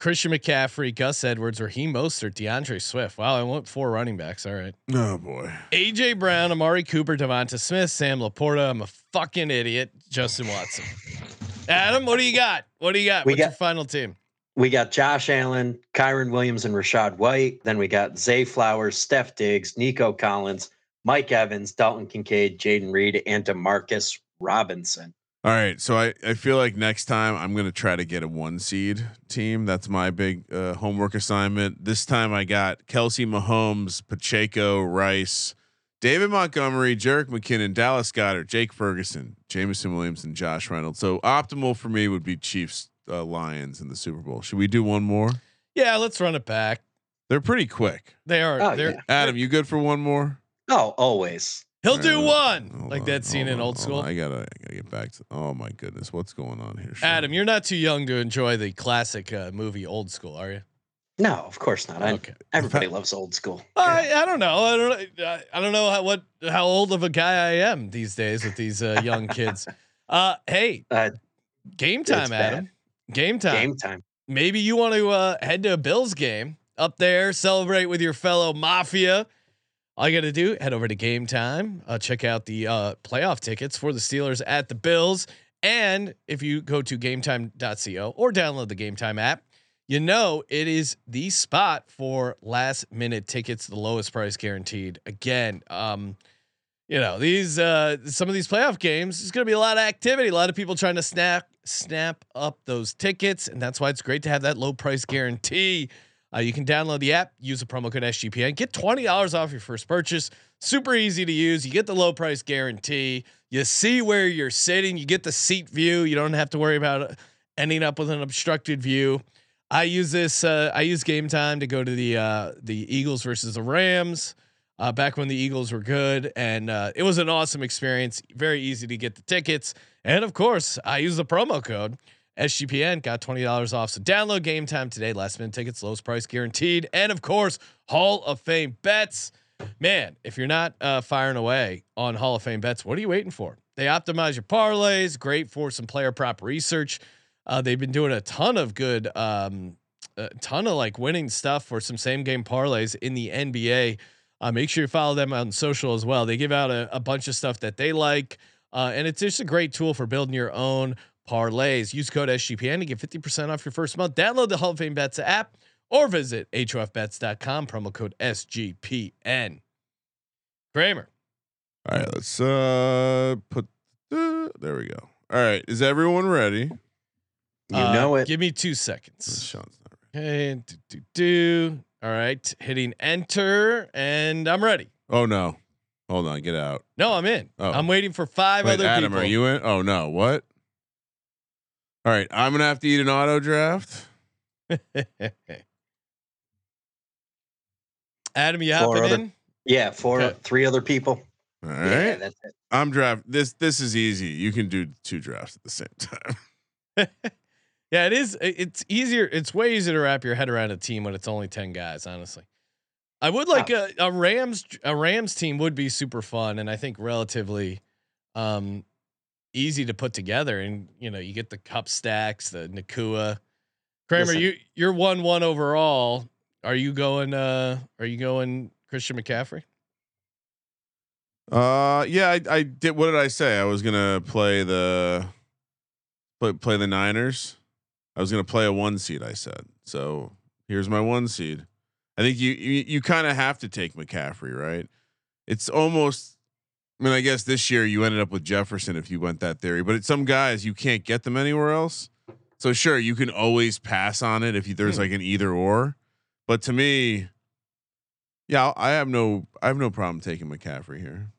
Christian McCaffrey, Gus Edwards, Raheem Mostert, D'Andre Swift. Wow, I want four running backs. All right, oh boy. AJ Brown, Amari Cooper, DeVonta Smith, Sam LaPorta. I'm a fucking idiot. Justin Watson. Adam, what do you got? What do you got? We What's your got- final team? We got Josh Allen, Kyren Williams, and Rachaad White. Then we got Zay Flowers, Steph Diggs, Nico Collins, Mike Evans, Dalton Kincaid, Jayden Reed, and Demarcus Robinson. All right, so I, I feel like next time I'm gonna try to get a one seed team. That's my big uh, homework assignment. This time I got Kelce Mahomes, Pacheco, Rice, David Montgomery, Jerick McKinnon, Dallas Goedert, Jake Ferguson, Jameson Williams, and Josh Reynolds. So optimal for me would be Chiefs uh, Lions in the Super Bowl. Should we do one more? Yeah, let's run it back. They're pretty quick. They are. Oh, they're, yeah. Adam, you good for one more? Oh, always. He'll do one hold like on, that scene hold in old hold school. on. I gotta, I gotta get back to. Oh my goodness, what's going on here? Sean? Adam, you're not too young to enjoy the classic uh, movie Old School, are you? No, of course not. I, Okay. Everybody loves old school. *laughs* I, I don't know. I don't. know. I- I don't know how what how old of a guy I am these days with these uh, young kids. *laughs* Uh, hey, Uh, game it's time, bad. Game time. Game time. Maybe you want to uh, head to a Bills game up there, celebrate with your fellow Mafia. All you got to do, head over to Gametime, uh, check out the uh, playoff tickets for the Steelers at the Bills, and if you go to GameTime.co or download the Gametime app, you know it is the spot for last minute tickets, the lowest price guaranteed. Again, um, you know these uh, some of these playoff games. There's going to be a lot of activity, a lot of people trying to snap snap up those tickets, and that's why it's great to have that low price guarantee. Uh, you can download the app, use the promo code SGPN, get twenty dollars off your first purchase. Super easy to use. You get the low price guarantee. You see where you're sitting. You get the seat view. You don't have to worry about uh, ending up with an obstructed view. I use this. Uh, I use Gametime to go to the uh, the Eagles versus the Rams. Uh, back when the Eagles were good, and uh, it was an awesome experience. Very easy to get the tickets, and of course, I use the promo code SGPN. Got twenty dollars off. So download Gametime today. Last minute tickets, lowest price guaranteed, and of course, Hall of Fame bets. Man, if you're not uh, firing away on Hall of Fame bets, what are you waiting for? They optimize your parlays. Great for some player prop research. Uh, they've been doing a ton of good, um, a ton of like winning stuff for some same game parlays in the NBA. Uh, make sure you follow them on social as well. They give out a, a bunch of stuff that they like, uh, and it's just a great tool for building your own parlays. Use code SGPN to get 50% off your first month. Download the Hall of Fame Bets app or visit HOFBets.com, promo code SGPN. Kramer. All right, let's uh put. Uh, there we go. All right, is everyone ready? You uh, know it. Give me two seconds. Sean's not ready. Okay, do, do, do. All right, hitting enter, and I'm ready. Oh no, hold on, get out. No, I'm in. Oh. I'm waiting for five Wait, other Adam, people. are you in? Oh no, what? All right, I'm gonna have to eat an auto draft. *laughs* Adam, you Four hopping other- in? Yeah, four, Okay. three other people. All right, Yeah, that's it. I'm draft. This this is easy. You can do two drafts at the same time. *laughs* Yeah, it is. It's easier. It's way easier to wrap your head around a team when it's only ten guys. Honestly, I would like a, a Rams a Rams team would be super fun, and I think relatively um, easy to put together. And you know, you get the Kupp stacks, the Nacua. Kramer, Listen. you you're one one overall. Are you going? uh Are you going Christian McCaffrey? Uh, yeah, I, I did. What did I say? I was gonna play the play, play the Niners. I was gonna play a one seed. I said so. Here's my one seed. I think you you, you kind of have to take McCaffrey, right? It's almost. I mean, I guess this year you ended up with Jefferson if you went that theory, but it's some guys you can't get them anywhere else. So sure, you can always pass on it if you, there's Hmm. like an either or. But to me, yeah, I have no I have no problem taking McCaffrey here.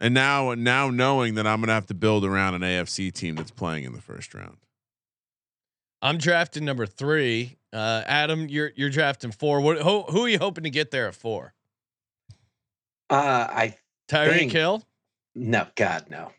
And now now knowing that I'm gonna have to build around an AFC team that's playing in the first round. I'm drafting number three. Uh, Adam, you're you're drafting four. What? Who, who are you hoping to get there at four? Uh, I Tyreek Think- Hill. no, God no.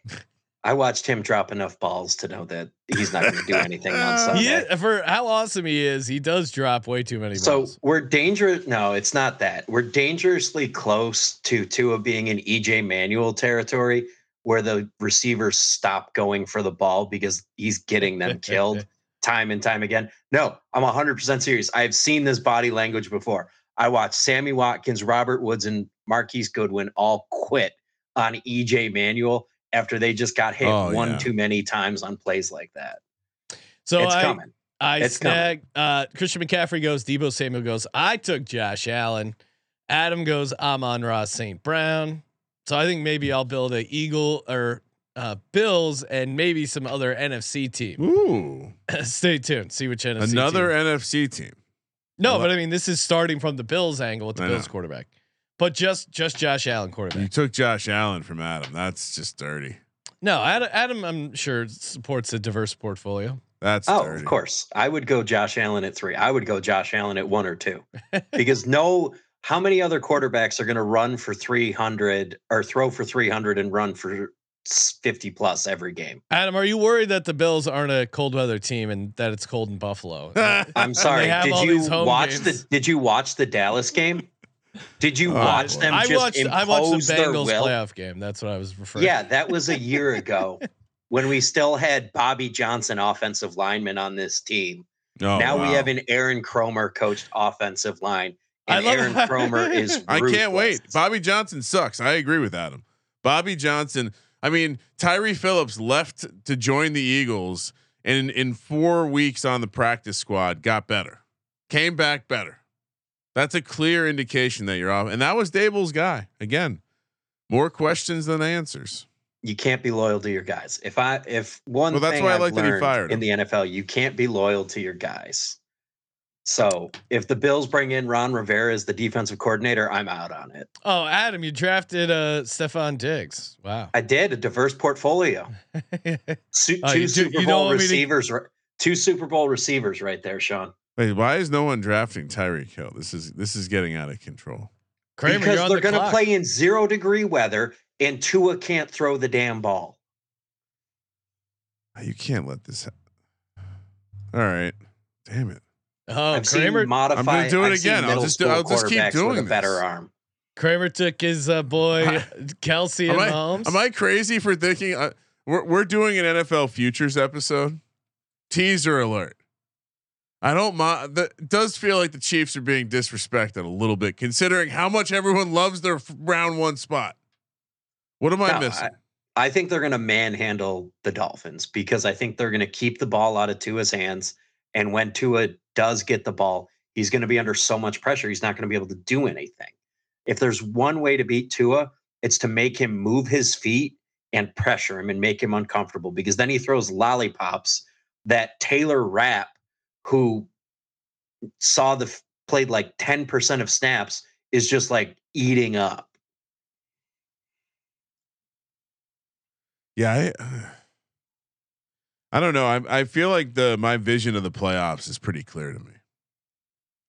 I watched him drop enough balls to know that he's not going to do anything on *laughs* Sunday. Is, for how awesome he is, he does drop way too many balls. So balls. we're dangerous. No, it's not that. We're dangerously close to Tua being in EJ Manuel territory, where the receivers stop going for the ball because he's getting them *laughs* killed time and time again. No, I'm 100% serious. I've seen this body language before. I watched Sammy Watkins, Robert Woods, and Marquise Goodwin all quit on EJ Manuel after they just got hit Oh, one yeah. too many times on plays like that. So it's I, coming. I It's coming. uh, Christian McCaffrey goes, Deebo Samuel goes. I took Josh Allen. Adam goes, Amon-Ra St. Brown. So I think maybe I'll build a Eagle or uh, Bills and maybe some other NFC team. Ooh, *laughs* Stay tuned. See which NFC. another team. NFC team. No, Well, but I mean, this is starting from the Bills angle with the I Bills know. quarterback. but just just Josh Allen quarterback. You took Josh Allen from Adam. That's just dirty. No, Adam, Adam, I'm sure supports a diverse portfolio. That's Oh, dirty. of course. I would go Josh Allen at three. I would go Josh Allen at one or two. *laughs* because no, how many other quarterbacks are going to run for 300 or throw for 300 and run for s- 50 plus every game? Adam, are you worried that the Bills aren't a cold weather team and that it's cold in Buffalo? *laughs* I'm sorry. Did you watch games. the Did you watch the Dallas game? Did you Oh, watch boy. them I just watched I watched impose the their Bengals will? playoff game. That's what I was referring. To. Yeah, that was a year *laughs* ago when we still had Bobby Johnson, offensive lineman, on this team. Oh, now we have an Aaron Kromer coached offensive line, I and love Aaron Kromer is. *laughs* I can't wait. Bobby Johnson sucks. I agree with Adam. Bobby Johnson. I mean, Tyre Phillips left to join the Eagles, and in four weeks on the practice squad, got better, came back better. That's a clear indication that you're off. And that was Daboll's guy again. More questions than answers. you can't be loyal to your guys. If I if one Well, that's thing why I I've like that he fired in the NFL, you can't be loyal to your guys. So if the Bills bring in Ron Rivera as the defensive coordinator, I'm out on it. Oh, Adam, you drafted uh Stefon Diggs. Wow. I did a diverse portfolio. *laughs* Su- Oh, two you do- Super don't Bowl want me to- receivers, two Super Bowl receivers right there, Sean. Wait, why is no one drafting Tyreek Hill? This is this is getting out of control. Kramer, you're because on they're the going to clock. play in zero degree weather, and Tua can't throw the damn ball. You can't let this. Ha- All right, damn it. Oh, I've Kramer. seen modified. do it I've again. I'll just do- school I'll just keep doing with a better arm. Kramer took his uh, boy Kelce and Am I, Mahomes. am I crazy for thinking uh, we're we're doing an NFL futures episode? Teaser alert. I don't mind. That it does feel like the Chiefs are being disrespected a little bit, considering how much everyone loves their round one spot. What am I No, missing? I think they're going to manhandle the Dolphins because I think they're going to keep the ball out of Tua's hands. And when Tua does get the ball, he's going to be under so much pressure. He's not going to be able to do anything. If there's one way to beat Tua, it's to make him move his feet and pressure him and make him uncomfortable because then he throws lollipops that Taylor Rapp, who saw the played like 10% of snaps, is just like eating up. yeah, I, uh, I don't know. I I feel like the my vision of the playoffs is pretty clear to me.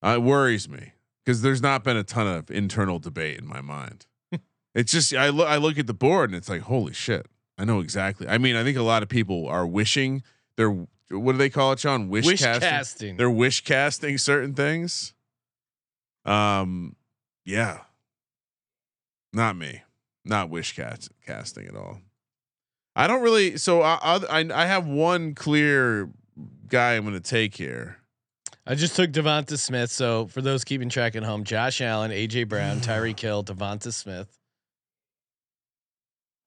Uh, it worries me because there's not been a ton of internal debate in my mind. *laughs* it's just I look I look at the board and it's like holy shit. I know exactly. I mean, I think a lot of people are wishing they're what do they call it, Sean? Wish, wish casting. casting. They're wish casting certain things. Um, yeah. Not me. Not wish cast, casting at all. I don't really. So I I, I have one clear guy I'm going to take here. I just took DeVonta Smith. So for those keeping track at home, Josh Allen, AJ Brown, *sighs* Tyreek Hill, Devonta Smith.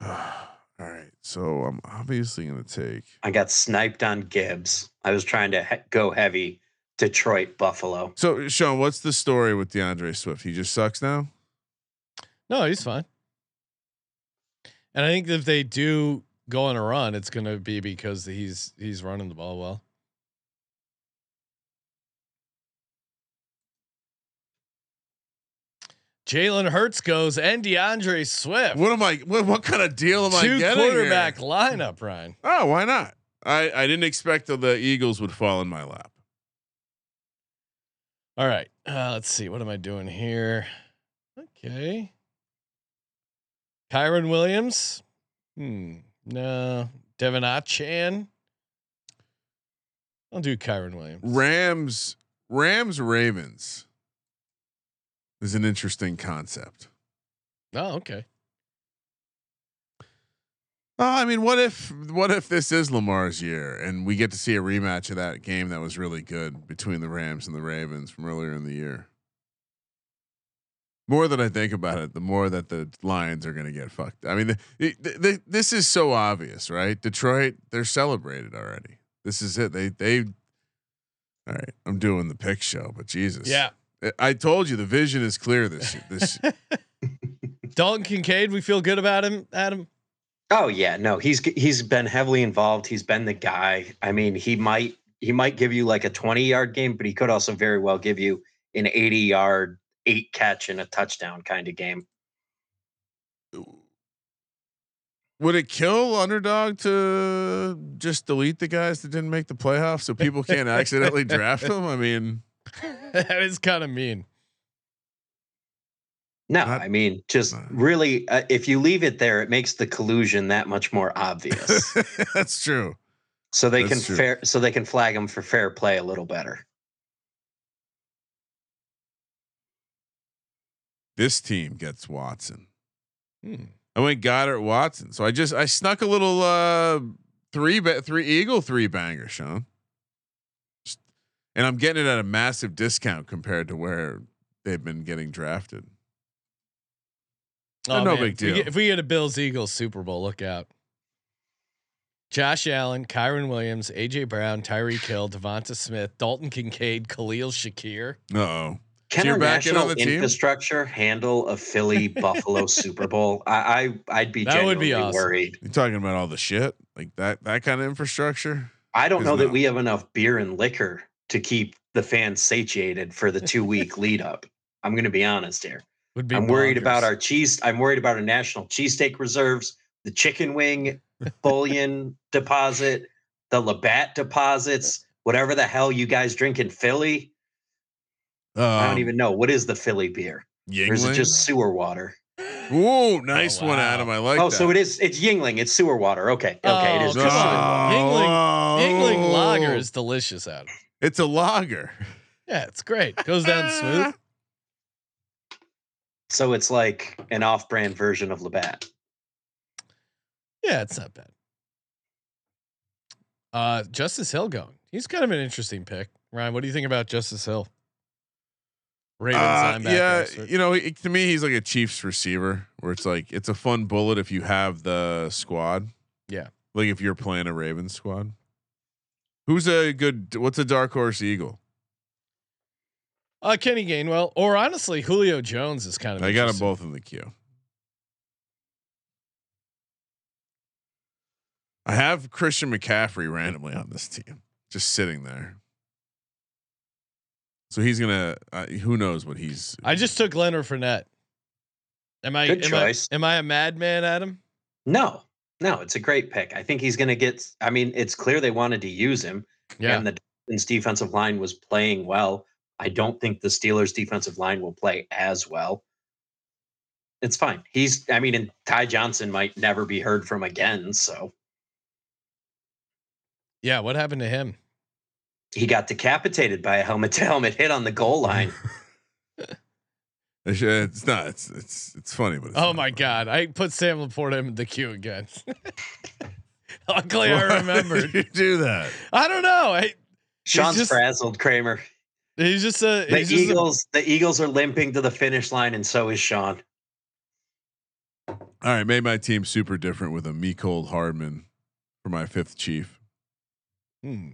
*sighs* All right. So I'm obviously going to take. I got sniped on Gibbs. I was trying to he- go heavy. Detroit, Buffalo. So Sean, what's the story with D'Andre Swift? He just sucks now. No, he's fine. And I think if they do go on a run, it's going to be because he's he's running the ball well. Jalen Hurts goes and D'Andre Swift. What am I? What, what kind of deal am I Two getting? here? quarterback lineup, Ryan. Oh, why not? I I didn't expect that the Eagles would fall in my lap. All right. Uh, let's see. What am I doing here? Okay. Kyren Williams. Hmm. No. De'Von Achane. I'll do Kyren Williams. Rams, Rams, Ravens is an interesting concept. Oh, okay. Oh, I mean, what if what if this is Lamar's year and we get to see a rematch of that game that was really good between the Rams and the Ravens from earlier in the year? More that I think about it, the more that the Lions are going to get fucked. I mean, the, the, the, this is so obvious, right? Detroit, they're celebrated already. This is it. They they. All right, I'm doing the pick show, but Jesus, Yeah. I- I told you the vision is clear this this *laughs* Dalton Kincaid, we feel good about him, Adam. Oh yeah, no, he's he's been heavily involved. He's been the guy. I mean, he might he might give you like a 20 yard game, but he could also very well give you an 80 yard eight catch and a touchdown kind of game. Would it kill underdog to just delete the guys that didn't make the playoffs so people can't accidentally draft *laughs* them? I mean, that is kind of mean. No, Not- I mean, just not- really, uh, if you leave it there, it makes the collusion that much more obvious. *laughs* that's true. so they That's can true. fair, so they can flag them for fair play a little better. This team gets Watson. Hmm. I went Goedert Watson. So I just I snuck a little uh three bet three Eagle three banger, Sean. Just- And I'm getting it at a massive discount compared to where they've been getting drafted. Oh, no man. big If we, deal. get, if we get a Bills Eagles Super Bowl, look out. Josh Allen, Kyren Williams, AJ Brown, Tyreek Hill, DeVonta Smith, Dalton Kincaid, Khalil Shakir. Uh oh. Can you're our back in national the team? infrastructure handle a Philly Buffalo Super Bowl? I, I I'd be That would be awesome. worried. You're talking about all the shit like that that kind of infrastructure. I don't Is know that not. we have enough beer and liquor to keep the fans satiated for the two week *laughs* lead up. I'm going to be honest here. Would be I'm worried about our cheese. I'm worried about our national cheesesteak reserves, the chicken wing bullion deposit, the Labatt deposits, whatever the hell you guys drink in Philly. I Um, don't even know. What is the Philly beer? Or is it just sewer water? Ooh, nice Oh, one, wow. Adam. I like oh, that. so it is. It's Yuengling. It's sewer water. Okay. Okay. it Oh, is. come just sewer Yuengling- Yuengling lager Oh. is delicious, Adam. It's a lager. Yeah, it's great. Goes down smooth. *laughs* So it's like an off-brand version of Labatt. Yeah, it's not bad. Uh, Justice Hill going. He's kind of an interesting pick. Ryan, what do you think about Justice Hill? Ravens Uh, yeah, expert. you know, he- to me, he's like a Chiefs receiver, where it's like it's a fun bullet if you have the squad. Yeah. like if you're playing a Ravens squad. Who's a good? What's a dark horse eagle? Uh, Kenny Gainwell, or honestly, Julio Jones is kind of. I got them both in the queue. I have Christian McCaffrey randomly on this team, just sitting there. So he's gonna. Uh, who knows what he's? I just took Leonard Fournette. Am I? Good am choice. I? Am I a madman, Adam? No, no, it's a great pick. I think he's going to get. I mean, it's clear they wanted to use him, Yeah. and the Dolphins' defensive line was playing well. I don't think the Steelers' defensive line will play as well. It's fine. He's. I mean, and Ty Johnson might never be heard from again. So yeah. What happened to him? He got decapitated by a helmet to helmet hit on the goal *laughs* line. It's it's not. It's it's it's funny, but it's Oh my funny. God! I put Sam LaPorta in the queue again. *laughs* Luckily, I Why remembered. did you do that. I don't know. I, Sean's just- frazzled, Kramer. he's just a. The He's just a- Eagles. the Eagles are limping to the finish line, and so is Sean. All right, made my team super different with a Mecole Hardman for my fifth chief. Hmm.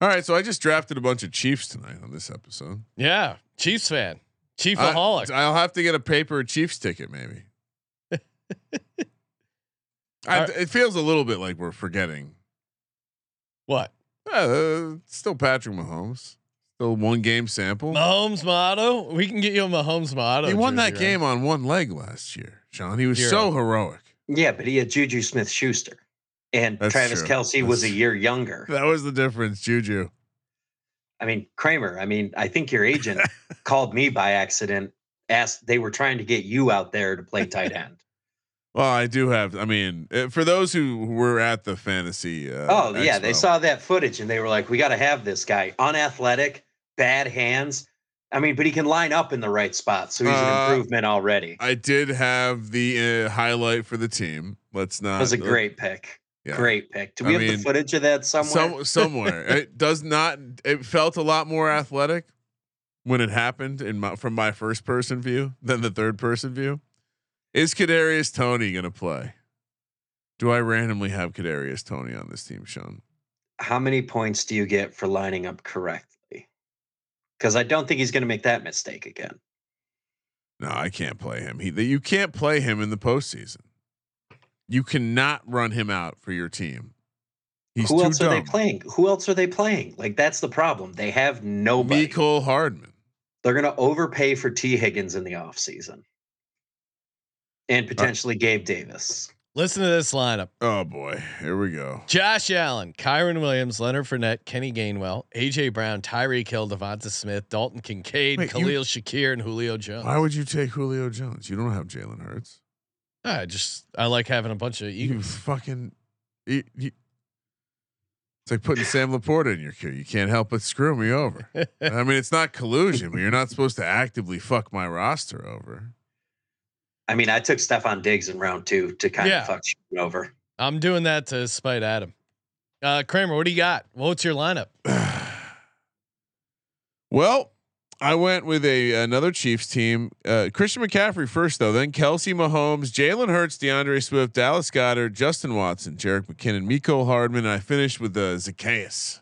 All right, so I just drafted a bunch of Chiefs tonight on this episode. Yeah, Chiefs fan, I, Chiefaholic. I'll have to get a paper Chiefs ticket, maybe. *laughs* I, Alright. it feels a little bit like we're forgetting. what? Uh, still Patrick Mahomes, still one game sample. Mahomes motto. We can get you a Mahomes motto. he won that jersey, game on one leg last year, Sean. He was Zero. so heroic. Yeah, but he had Juju Smith Schuster, and That's Travis true. Kelce was a year younger. That was the difference, Juju. I mean, Kramer. I mean, I think your agent *laughs* called me by accident. Asked they were trying to get you out there to play tight end. *laughs* Well, I do have. I mean, uh, for those who were at the fantasy. Uh, oh yeah, they saw that footage and they were like, "We got to have this guy. Unathletic, bad hands. I mean, but he can line up in the right spot, so he's Uh, an improvement already." I did have the uh, highlight for the team. Let's not. That was a great pick. Yeah. Great pick. Do I we have mean, the footage of that somewhere? Some, somewhere. *laughs* *laughs* it does not. It felt a lot more athletic when it happened in my, from my first person view than the third person view. Is Kadarius Toney going to play? Do I randomly have Kadarius Toney on this team, Sean? How many points do you get for lining up correctly? Because I don't think he's going to make that mistake again. No, I can't play him. He, you can't play him in the postseason. You cannot run him out for your team. He's Who too else dumb. are they playing? Who else are they playing? Like that's the problem. They have nobody. Mecole Hardman. They're going to overpay for Tee Higgins in the offseason and uh, potentially Gabe Davis. Listen to this lineup: Oh boy, here we go. Josh Allen, Kyren Williams, Leonard Fournette, Kenny Gainwell, AJ Brown, Tyreek Hill, DeVonta Smith, Dalton Kincaid, Wait, you- Khalil Shakir, and Julio Jones. Why would you take Julio Jones? You don't have Jalen Hurts. I just I like having a bunch of You Eagles. fucking. You, you- it's like putting Sam LaPorta in your queue. You can't help but screw me over. *laughs* I mean, it's not collusion, but you're not supposed to actively fuck my roster over. I mean, I took Stefon Diggs in round two to kind Yeah. of fuck shit over. I'm doing that to spite Adam. Uh, Kramer, what do you got? What's your lineup? *sighs* well, I went with a another Chiefs team. Uh, Christian McCaffrey first, though. Then Kelce Mahomes, Jalen Hurts, D'Andre Swift, Dallas Goedert, Justin Watson, Jerick McKinnon, Mecole Hardman, and I finished with uh, Zacchaeus.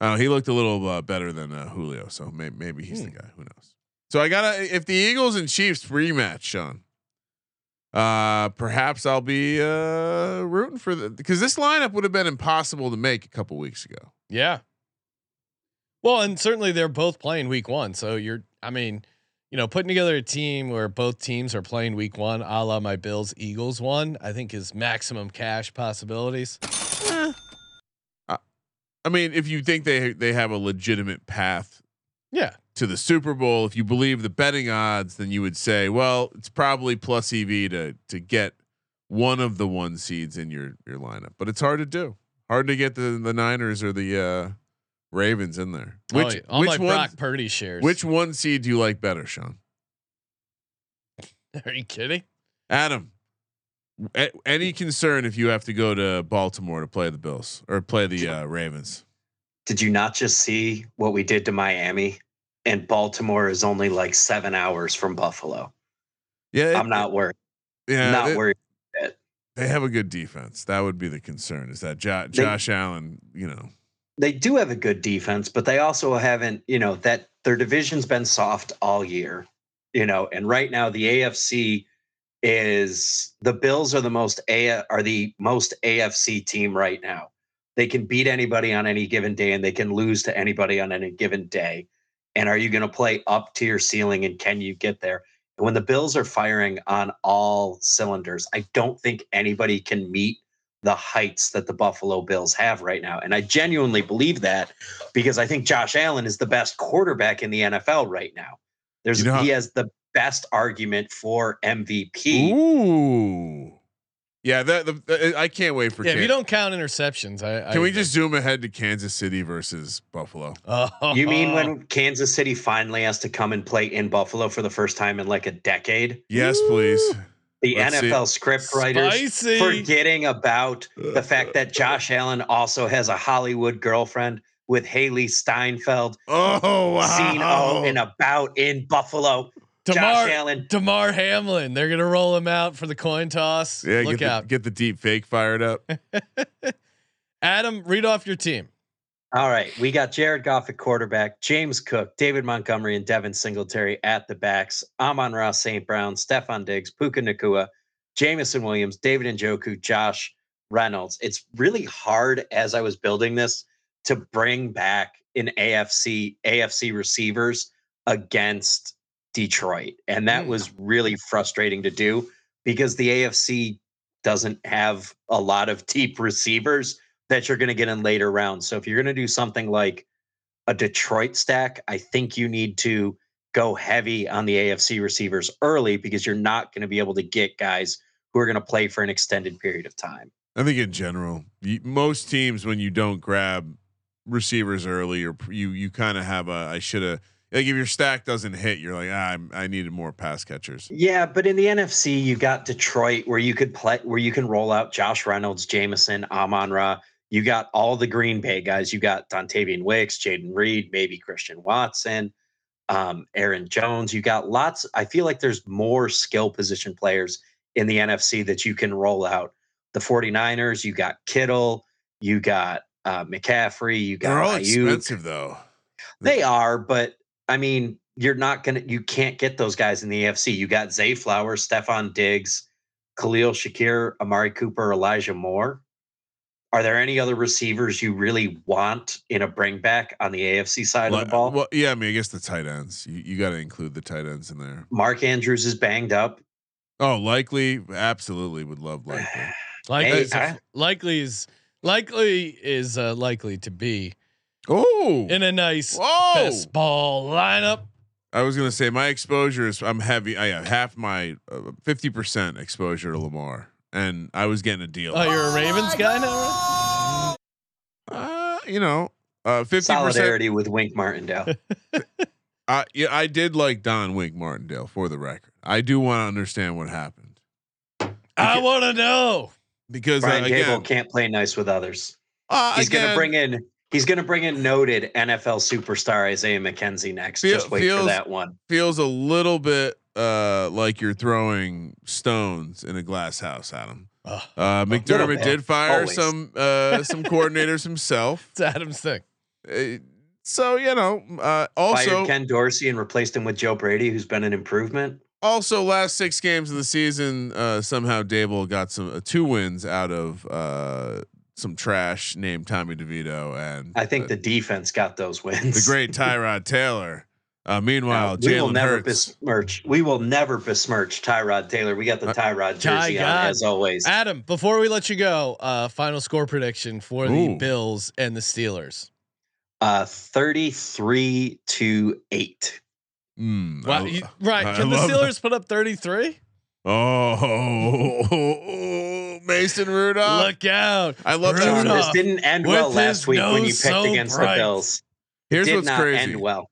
Uh, he looked a little uh, better than uh, Julio, so may- maybe he's the Hmm. guy. Who knows? So I gotta. If the Eagles and Chiefs rematch, Sean, uh, perhaps I'll be uh, rooting for the because this lineup would have been impossible to make a couple weeks ago. Yeah. Well, and certainly they're both playing week one. So you're, I mean, you know, putting together a team where both teams are playing week one, a la my Bills Eagles one, I think is maximum cash possibilities. I mean, if you think they they have a legitimate path Yeah. to the Super Bowl, if you believe the betting odds, then you would say, well, it's probably plus EV to to get one of the one seeds in your your lineup. But it's hard to do. Hard to get the the Niners or the uh, Ravens in there. Which oh, yeah. all which my one Brock Purdy shares. which one seed do you like better, Sean? *laughs* are you kidding? Adam. a- Any concern if you have to go to Baltimore to play the Bills or play the uh, Ravens? Did you not just see what we did to Miami? And Baltimore is only like seven hours from Buffalo. Yeah, I'm not worried. Yeah, not they- worried. They have a good defense. That would be the concern. Is that jo- Josh Allen? You know, They do have a good defense, but they also haven't, you know, that their division's been soft all year, you know, and right now the AFC is the Bills are the most A are the most AFC team right now. They can beat anybody on any given day and they can lose to anybody on any given day. And are you going to play up to your ceiling and can you get there? And when the Bills are firing on all cylinders, I don't think anybody can meet the heights that the Buffalo Bills have right now. And I genuinely believe that because I think Josh Allen is the best quarterback in the NFL right now. There's You know how- he has the best argument for MVP. ooh, yeah. That the, I can't wait for. Yeah, if you don't count interceptions, I, I can we just zoom ahead to Kansas City versus Buffalo? Oh, You mean when Kansas City finally has to come and play in Buffalo for the first time in like a decade? Yes, please. The Let's see. NFL script writers Spicy. forgetting about the uh, fact that Josh Allen also has a Hollywood girlfriend with Hailee Steinfeld Oh wow! seen oh and about in Buffalo. Josh Allen. Damar Hamlin. They're gonna roll him out for the coin toss. yeah, Look get out, The, get the deep fake fired up. *laughs* Adam. Read off your team. All right, we got Jared Goff at quarterback, James Cook, David Montgomery, and Devin Singletary at the backs. Amon-Ra, St. Brown, Stefon Diggs, Puka Nacua, Jameson Williams, David Njoku, Josh Reynolds. It's really hard as I was building this to bring back an AFC AFC receivers against Detroit, and that Hmm. was really frustrating to do because the AFC doesn't have a lot of deep receivers that you're going to get in later rounds. So if you're going to do something like a Detroit stack, I think you need to go heavy on the AFC receivers early because you're not going to be able to get guys who are going to play for an extended period of time. I think in general, you, most teams when you don't grab receivers early, or you you kind of have a I should have like if your stack doesn't hit, you're like ah, I'm, I needed more pass catchers. Yeah, but in the NFC, you got Detroit where you could play where you can roll out Josh Reynolds, Jameson, Amon-Ra. You got all the Green Bay guys. You got Dontayvion Wicks, Jayden Reed, maybe Christian Watson, um, Aaron Jones. You got lots. I feel like there's more skill position players in the NFC that you can roll out. The 49ers, you got Kittle, you got uh, McCaffrey, you got They're all Aiyuk. expensive though. They are, but I mean, you're not gonna you can't get those guys in the AFC. You got Zay Flowers, Stefon Diggs, Khalil Shakir, Amari Cooper, Elijah Moore. Are there any other receivers you really want in a bring back on the AFC side of the ball? Well, yeah, I mean, I guess the tight ends. You, you got to include the tight ends in there. Mark Andrews is banged up. Oh, likely, absolutely would love *sighs* likely. Likely, Hey, is a- I- likely is likely is uh, likely to be Oh, in a nice whoa! best ball lineup. I was gonna say my exposure is I'm heavy. I have half my uh, fifty percent exposure to Lamar, and I was getting a deal. Oh, you're a Ravens guy now, uh, you know, uh, fifty percent. Solidarity with Wink Martindale. *laughs* Uh, yeah, I did like Don Wink Martindale for the record. I do want to understand what happened I want to know. because uh, Brian again, Daboll can't play nice with others. uh, He's again, gonna bring in he's gonna bring in noted NFL superstar Isaiah McKenzie next. Feel- Just wait feels- for that one. feels a little bit uh like you're throwing stones in a glass house, Adam. Ugh, Uh, McDermott did fire always. some uh, some *laughs* coordinators himself. it's Adam's thing. Uh, so you know, uh, also Fired Ken Dorsey and replaced him with Joe Brady, who's been an improvement. also last six games of the season, uh, somehow Daboll got some uh, two wins out of uh, some trash named Tommy DeVito and I think uh, the defense got those wins. the great *laughs* Tyrod Taylor. Uh, Now, meanwhile, we will never Hurts. besmirch. We will never besmirch Tyrod Taylor. We got the Uh, Tyrod Ty jersey on as always. Adam, before we let you go, uh, final score prediction for the Bills and the Steelers. Uh, thirty-three to eight. Mm, Wow, I- you- right? I Can the love- Steelers put up 33? Oh, *laughs* Mason Rudolph. Look out! I love that. This didn't end well last week when you picked so against bright. the Bills. Here's Did what's not crazy. end well.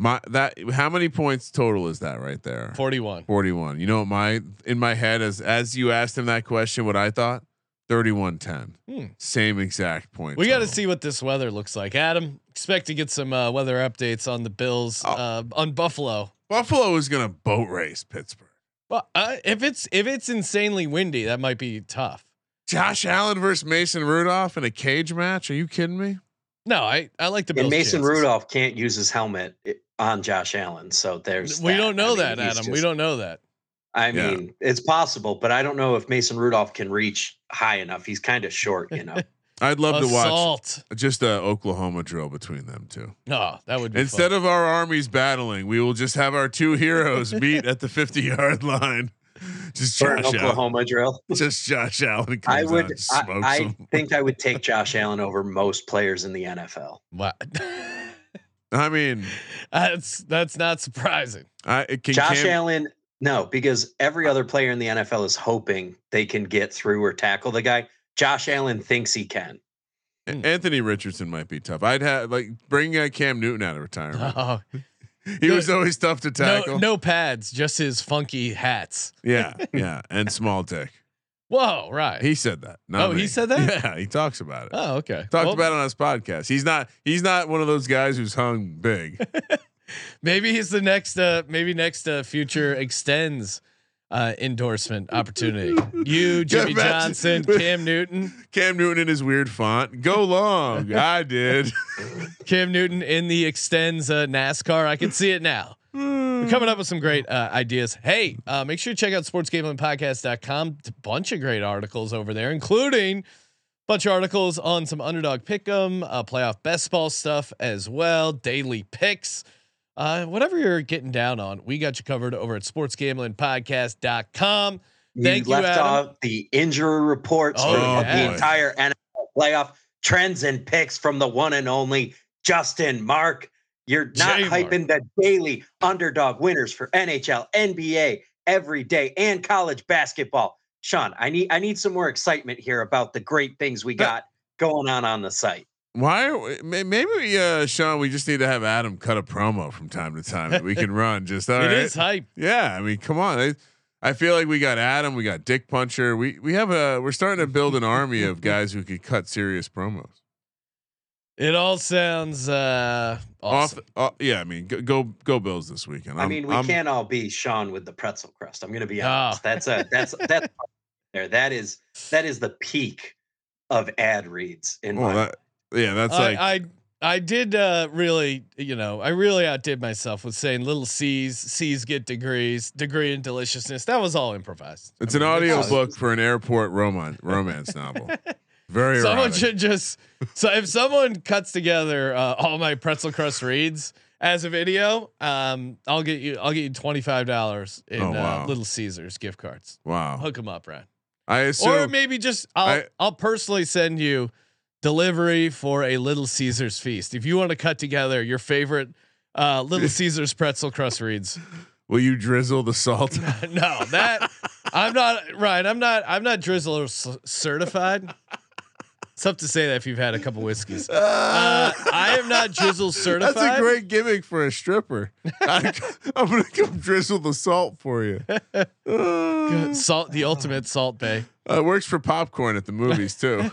My that how many points total is that right there? 41. 41. You know what my in my head as as you asked him that question, what I thought? 31-10. Hmm. Same exact point. We got to see what this weather looks like. Adam, expect to get some uh, weather updates on the Bills Oh. uh, on Buffalo. Buffalo is gonna boat race Pittsburgh. Well, uh, if it's if it's insanely windy, that might be tough. Josh Allen versus Mason Rudolph in a cage match. Are you kidding me? No, I I like the Bills. And Mason chances. Rudolph can't use his helmet i- on Josh Allen, so there's. We that. don't know I mean, that, he's Adam. we don't know that. I Yeah. mean, it's possible, but I don't know if Mason Rudolph can reach high enough. He's kind of short, you know. *laughs* I'd love to watch just a Oklahoma drill between them two. No, that would be Instead fun. of our armies battling, we will just have our two heroes meet at the 50 yard line. *laughs* Just For an Josh Allen. Oklahoma drill. *laughs* Just Josh Allen. I would. I, I think I would take Josh Allen over most players in the NFL. Wow. I mean, that's that's not surprising. I it can Josh Cam- Allen, no, because every other player in the NFL is hoping they can get through or tackle the guy. Josh Allen thinks he can. Anthony Richardson might be tough. I'd have like bring uh, Cam Newton out of retirement. Oh, *laughs* he was always tough to no, tackle. no pads, just his funky hats. Yeah, *laughs* yeah, and small dick. Whoa, right. He said that. not Oh, he said that? *laughs* Yeah, he talks about it. oh, okay. Talked Well, about it on his podcast. He's not. He's not one of those guys who's hung big. *laughs* Maybe he's the next. Uh, maybe next uh, future extends uh, endorsement opportunity. *laughs* You, Jimmy Johnson, Cam Newton, Cam Newton in his weird font. Go long. I did. Cam Newton in the extends uh, NASCAR. I can see it now. We're coming up with some great uh, ideas. Hey, uh, make sure you check out sportsgamblingpodcast.com. It's a bunch of great articles over there, including a bunch of articles on some underdog pick'em, uh, playoff best ball stuff as well, daily picks. Uh, whatever you're getting down on, we got you covered over at sportsgamblingpodcast.com. You Thank you, left Adam. off the injury reports Oh, for yeah. the entire NFL playoff trends and picks from the one and only Justin Mark. You're not J Mark. hyping the daily underdog winners for NHL, NBA, every day, and college basketball. Sean, I need I need some more excitement here about the great things we got going on on the site. Why? Are we, maybe uh, Sean. We just need to have Adam cut a promo from time to time that we can *laughs* run. Just all It right. is hype. Yeah, I mean, come on. I, I feel like we got Adam, we got Dick Puncher. We we have a we're starting to build an army of guys who could cut serious promos. It all sounds uh, awesome. Off, uh, yeah, I mean, go go, go Bills this weekend. I I'm- mean, we I'm- can't all be Sean with the pretzel crust. I'm going to be Ah. honest. That's a that's that's *laughs* there. That is that is the peak of ad reads in Well, my that, yeah, that's I, like I I did uh, really, you know, I really outdid myself with saying little C's, C's get degrees, degree in deliciousness. That was all improvised. it's I an mean, audio book for an airport romance romance *laughs* novel. Very. someone should just so if someone cuts together uh, all my pretzel crust reads as a video, um, I'll get you. I'll get you twenty five dollars in Oh, wow. uh, Little Caesars gift cards. Wow. Hook them up, Ryan. I assume. or maybe just I'll I- I'll personally send you delivery for a Little Caesars feast. If you want to cut together your favorite uh, Little *laughs* Caesars pretzel crust reads. will you drizzle the salt? *laughs* no, that I'm not Ryan. I'm not. I'm not drizzle certified. It's tough to say that if you've had a couple whiskeys. *laughs* Uh, I am not drizzle certified. *laughs* That's a great gimmick for a stripper. I, am gonna come drizzle the salt for you. Uh, salt, the ultimate Salt Bae. uh, it works for popcorn at the movies too.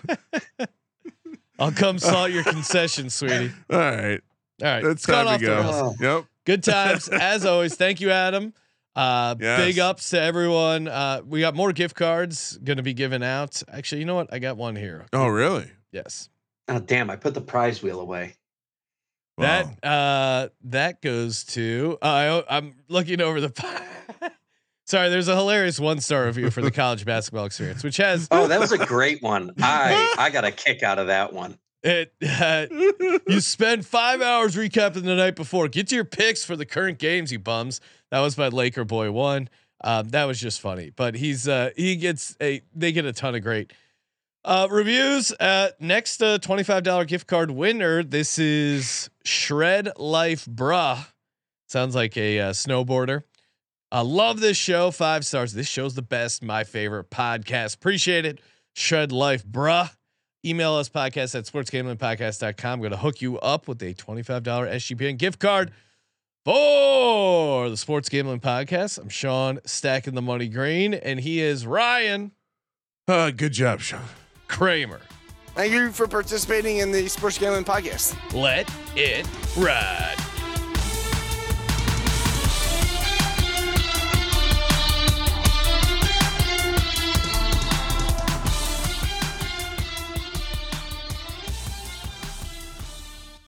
*laughs* I'll come salt your concession, sweetie. All right, All right, gone time off to go. Yep. Good times as always. Thank you, Adam. Uh, Yes. Big ups to everyone. Uh, we got more gift cards going to be given out. Actually, you know what? I got one here. Oh, really? Yes. Oh damn! I put the prize wheel away. Wow. That uh that goes to uh, I I'm looking over the *laughs* Sorry, there's a hilarious one star review for the college basketball experience, which has Oh, that was a great one. I I got a kick out of that one. it uh, *laughs* you spend five hours recapping the night before. Get to your picks for the current games, you bums. That was by Laker Boy One. Um, that was just funny. But he's uh he gets a they get a ton of great uh reviews. Uh next uh $25 gift card winner. This is Shred Life Bruh. Sounds like a uh, snowboarder. I love this show. Five stars. This show's the best. My favorite podcast. Appreciate it. Shred Life Bruh. Email us podcast at sportsgamblingpodcast.com. I'm going to hook you up with a $25 SGPN gift card for the Sports Gambling Podcast. I'm Sean stacking the money green, and he is Ryan Uh, good job, Sean. Kramer. Thank you for participating in the Sports Gambling Podcast. Let it ride.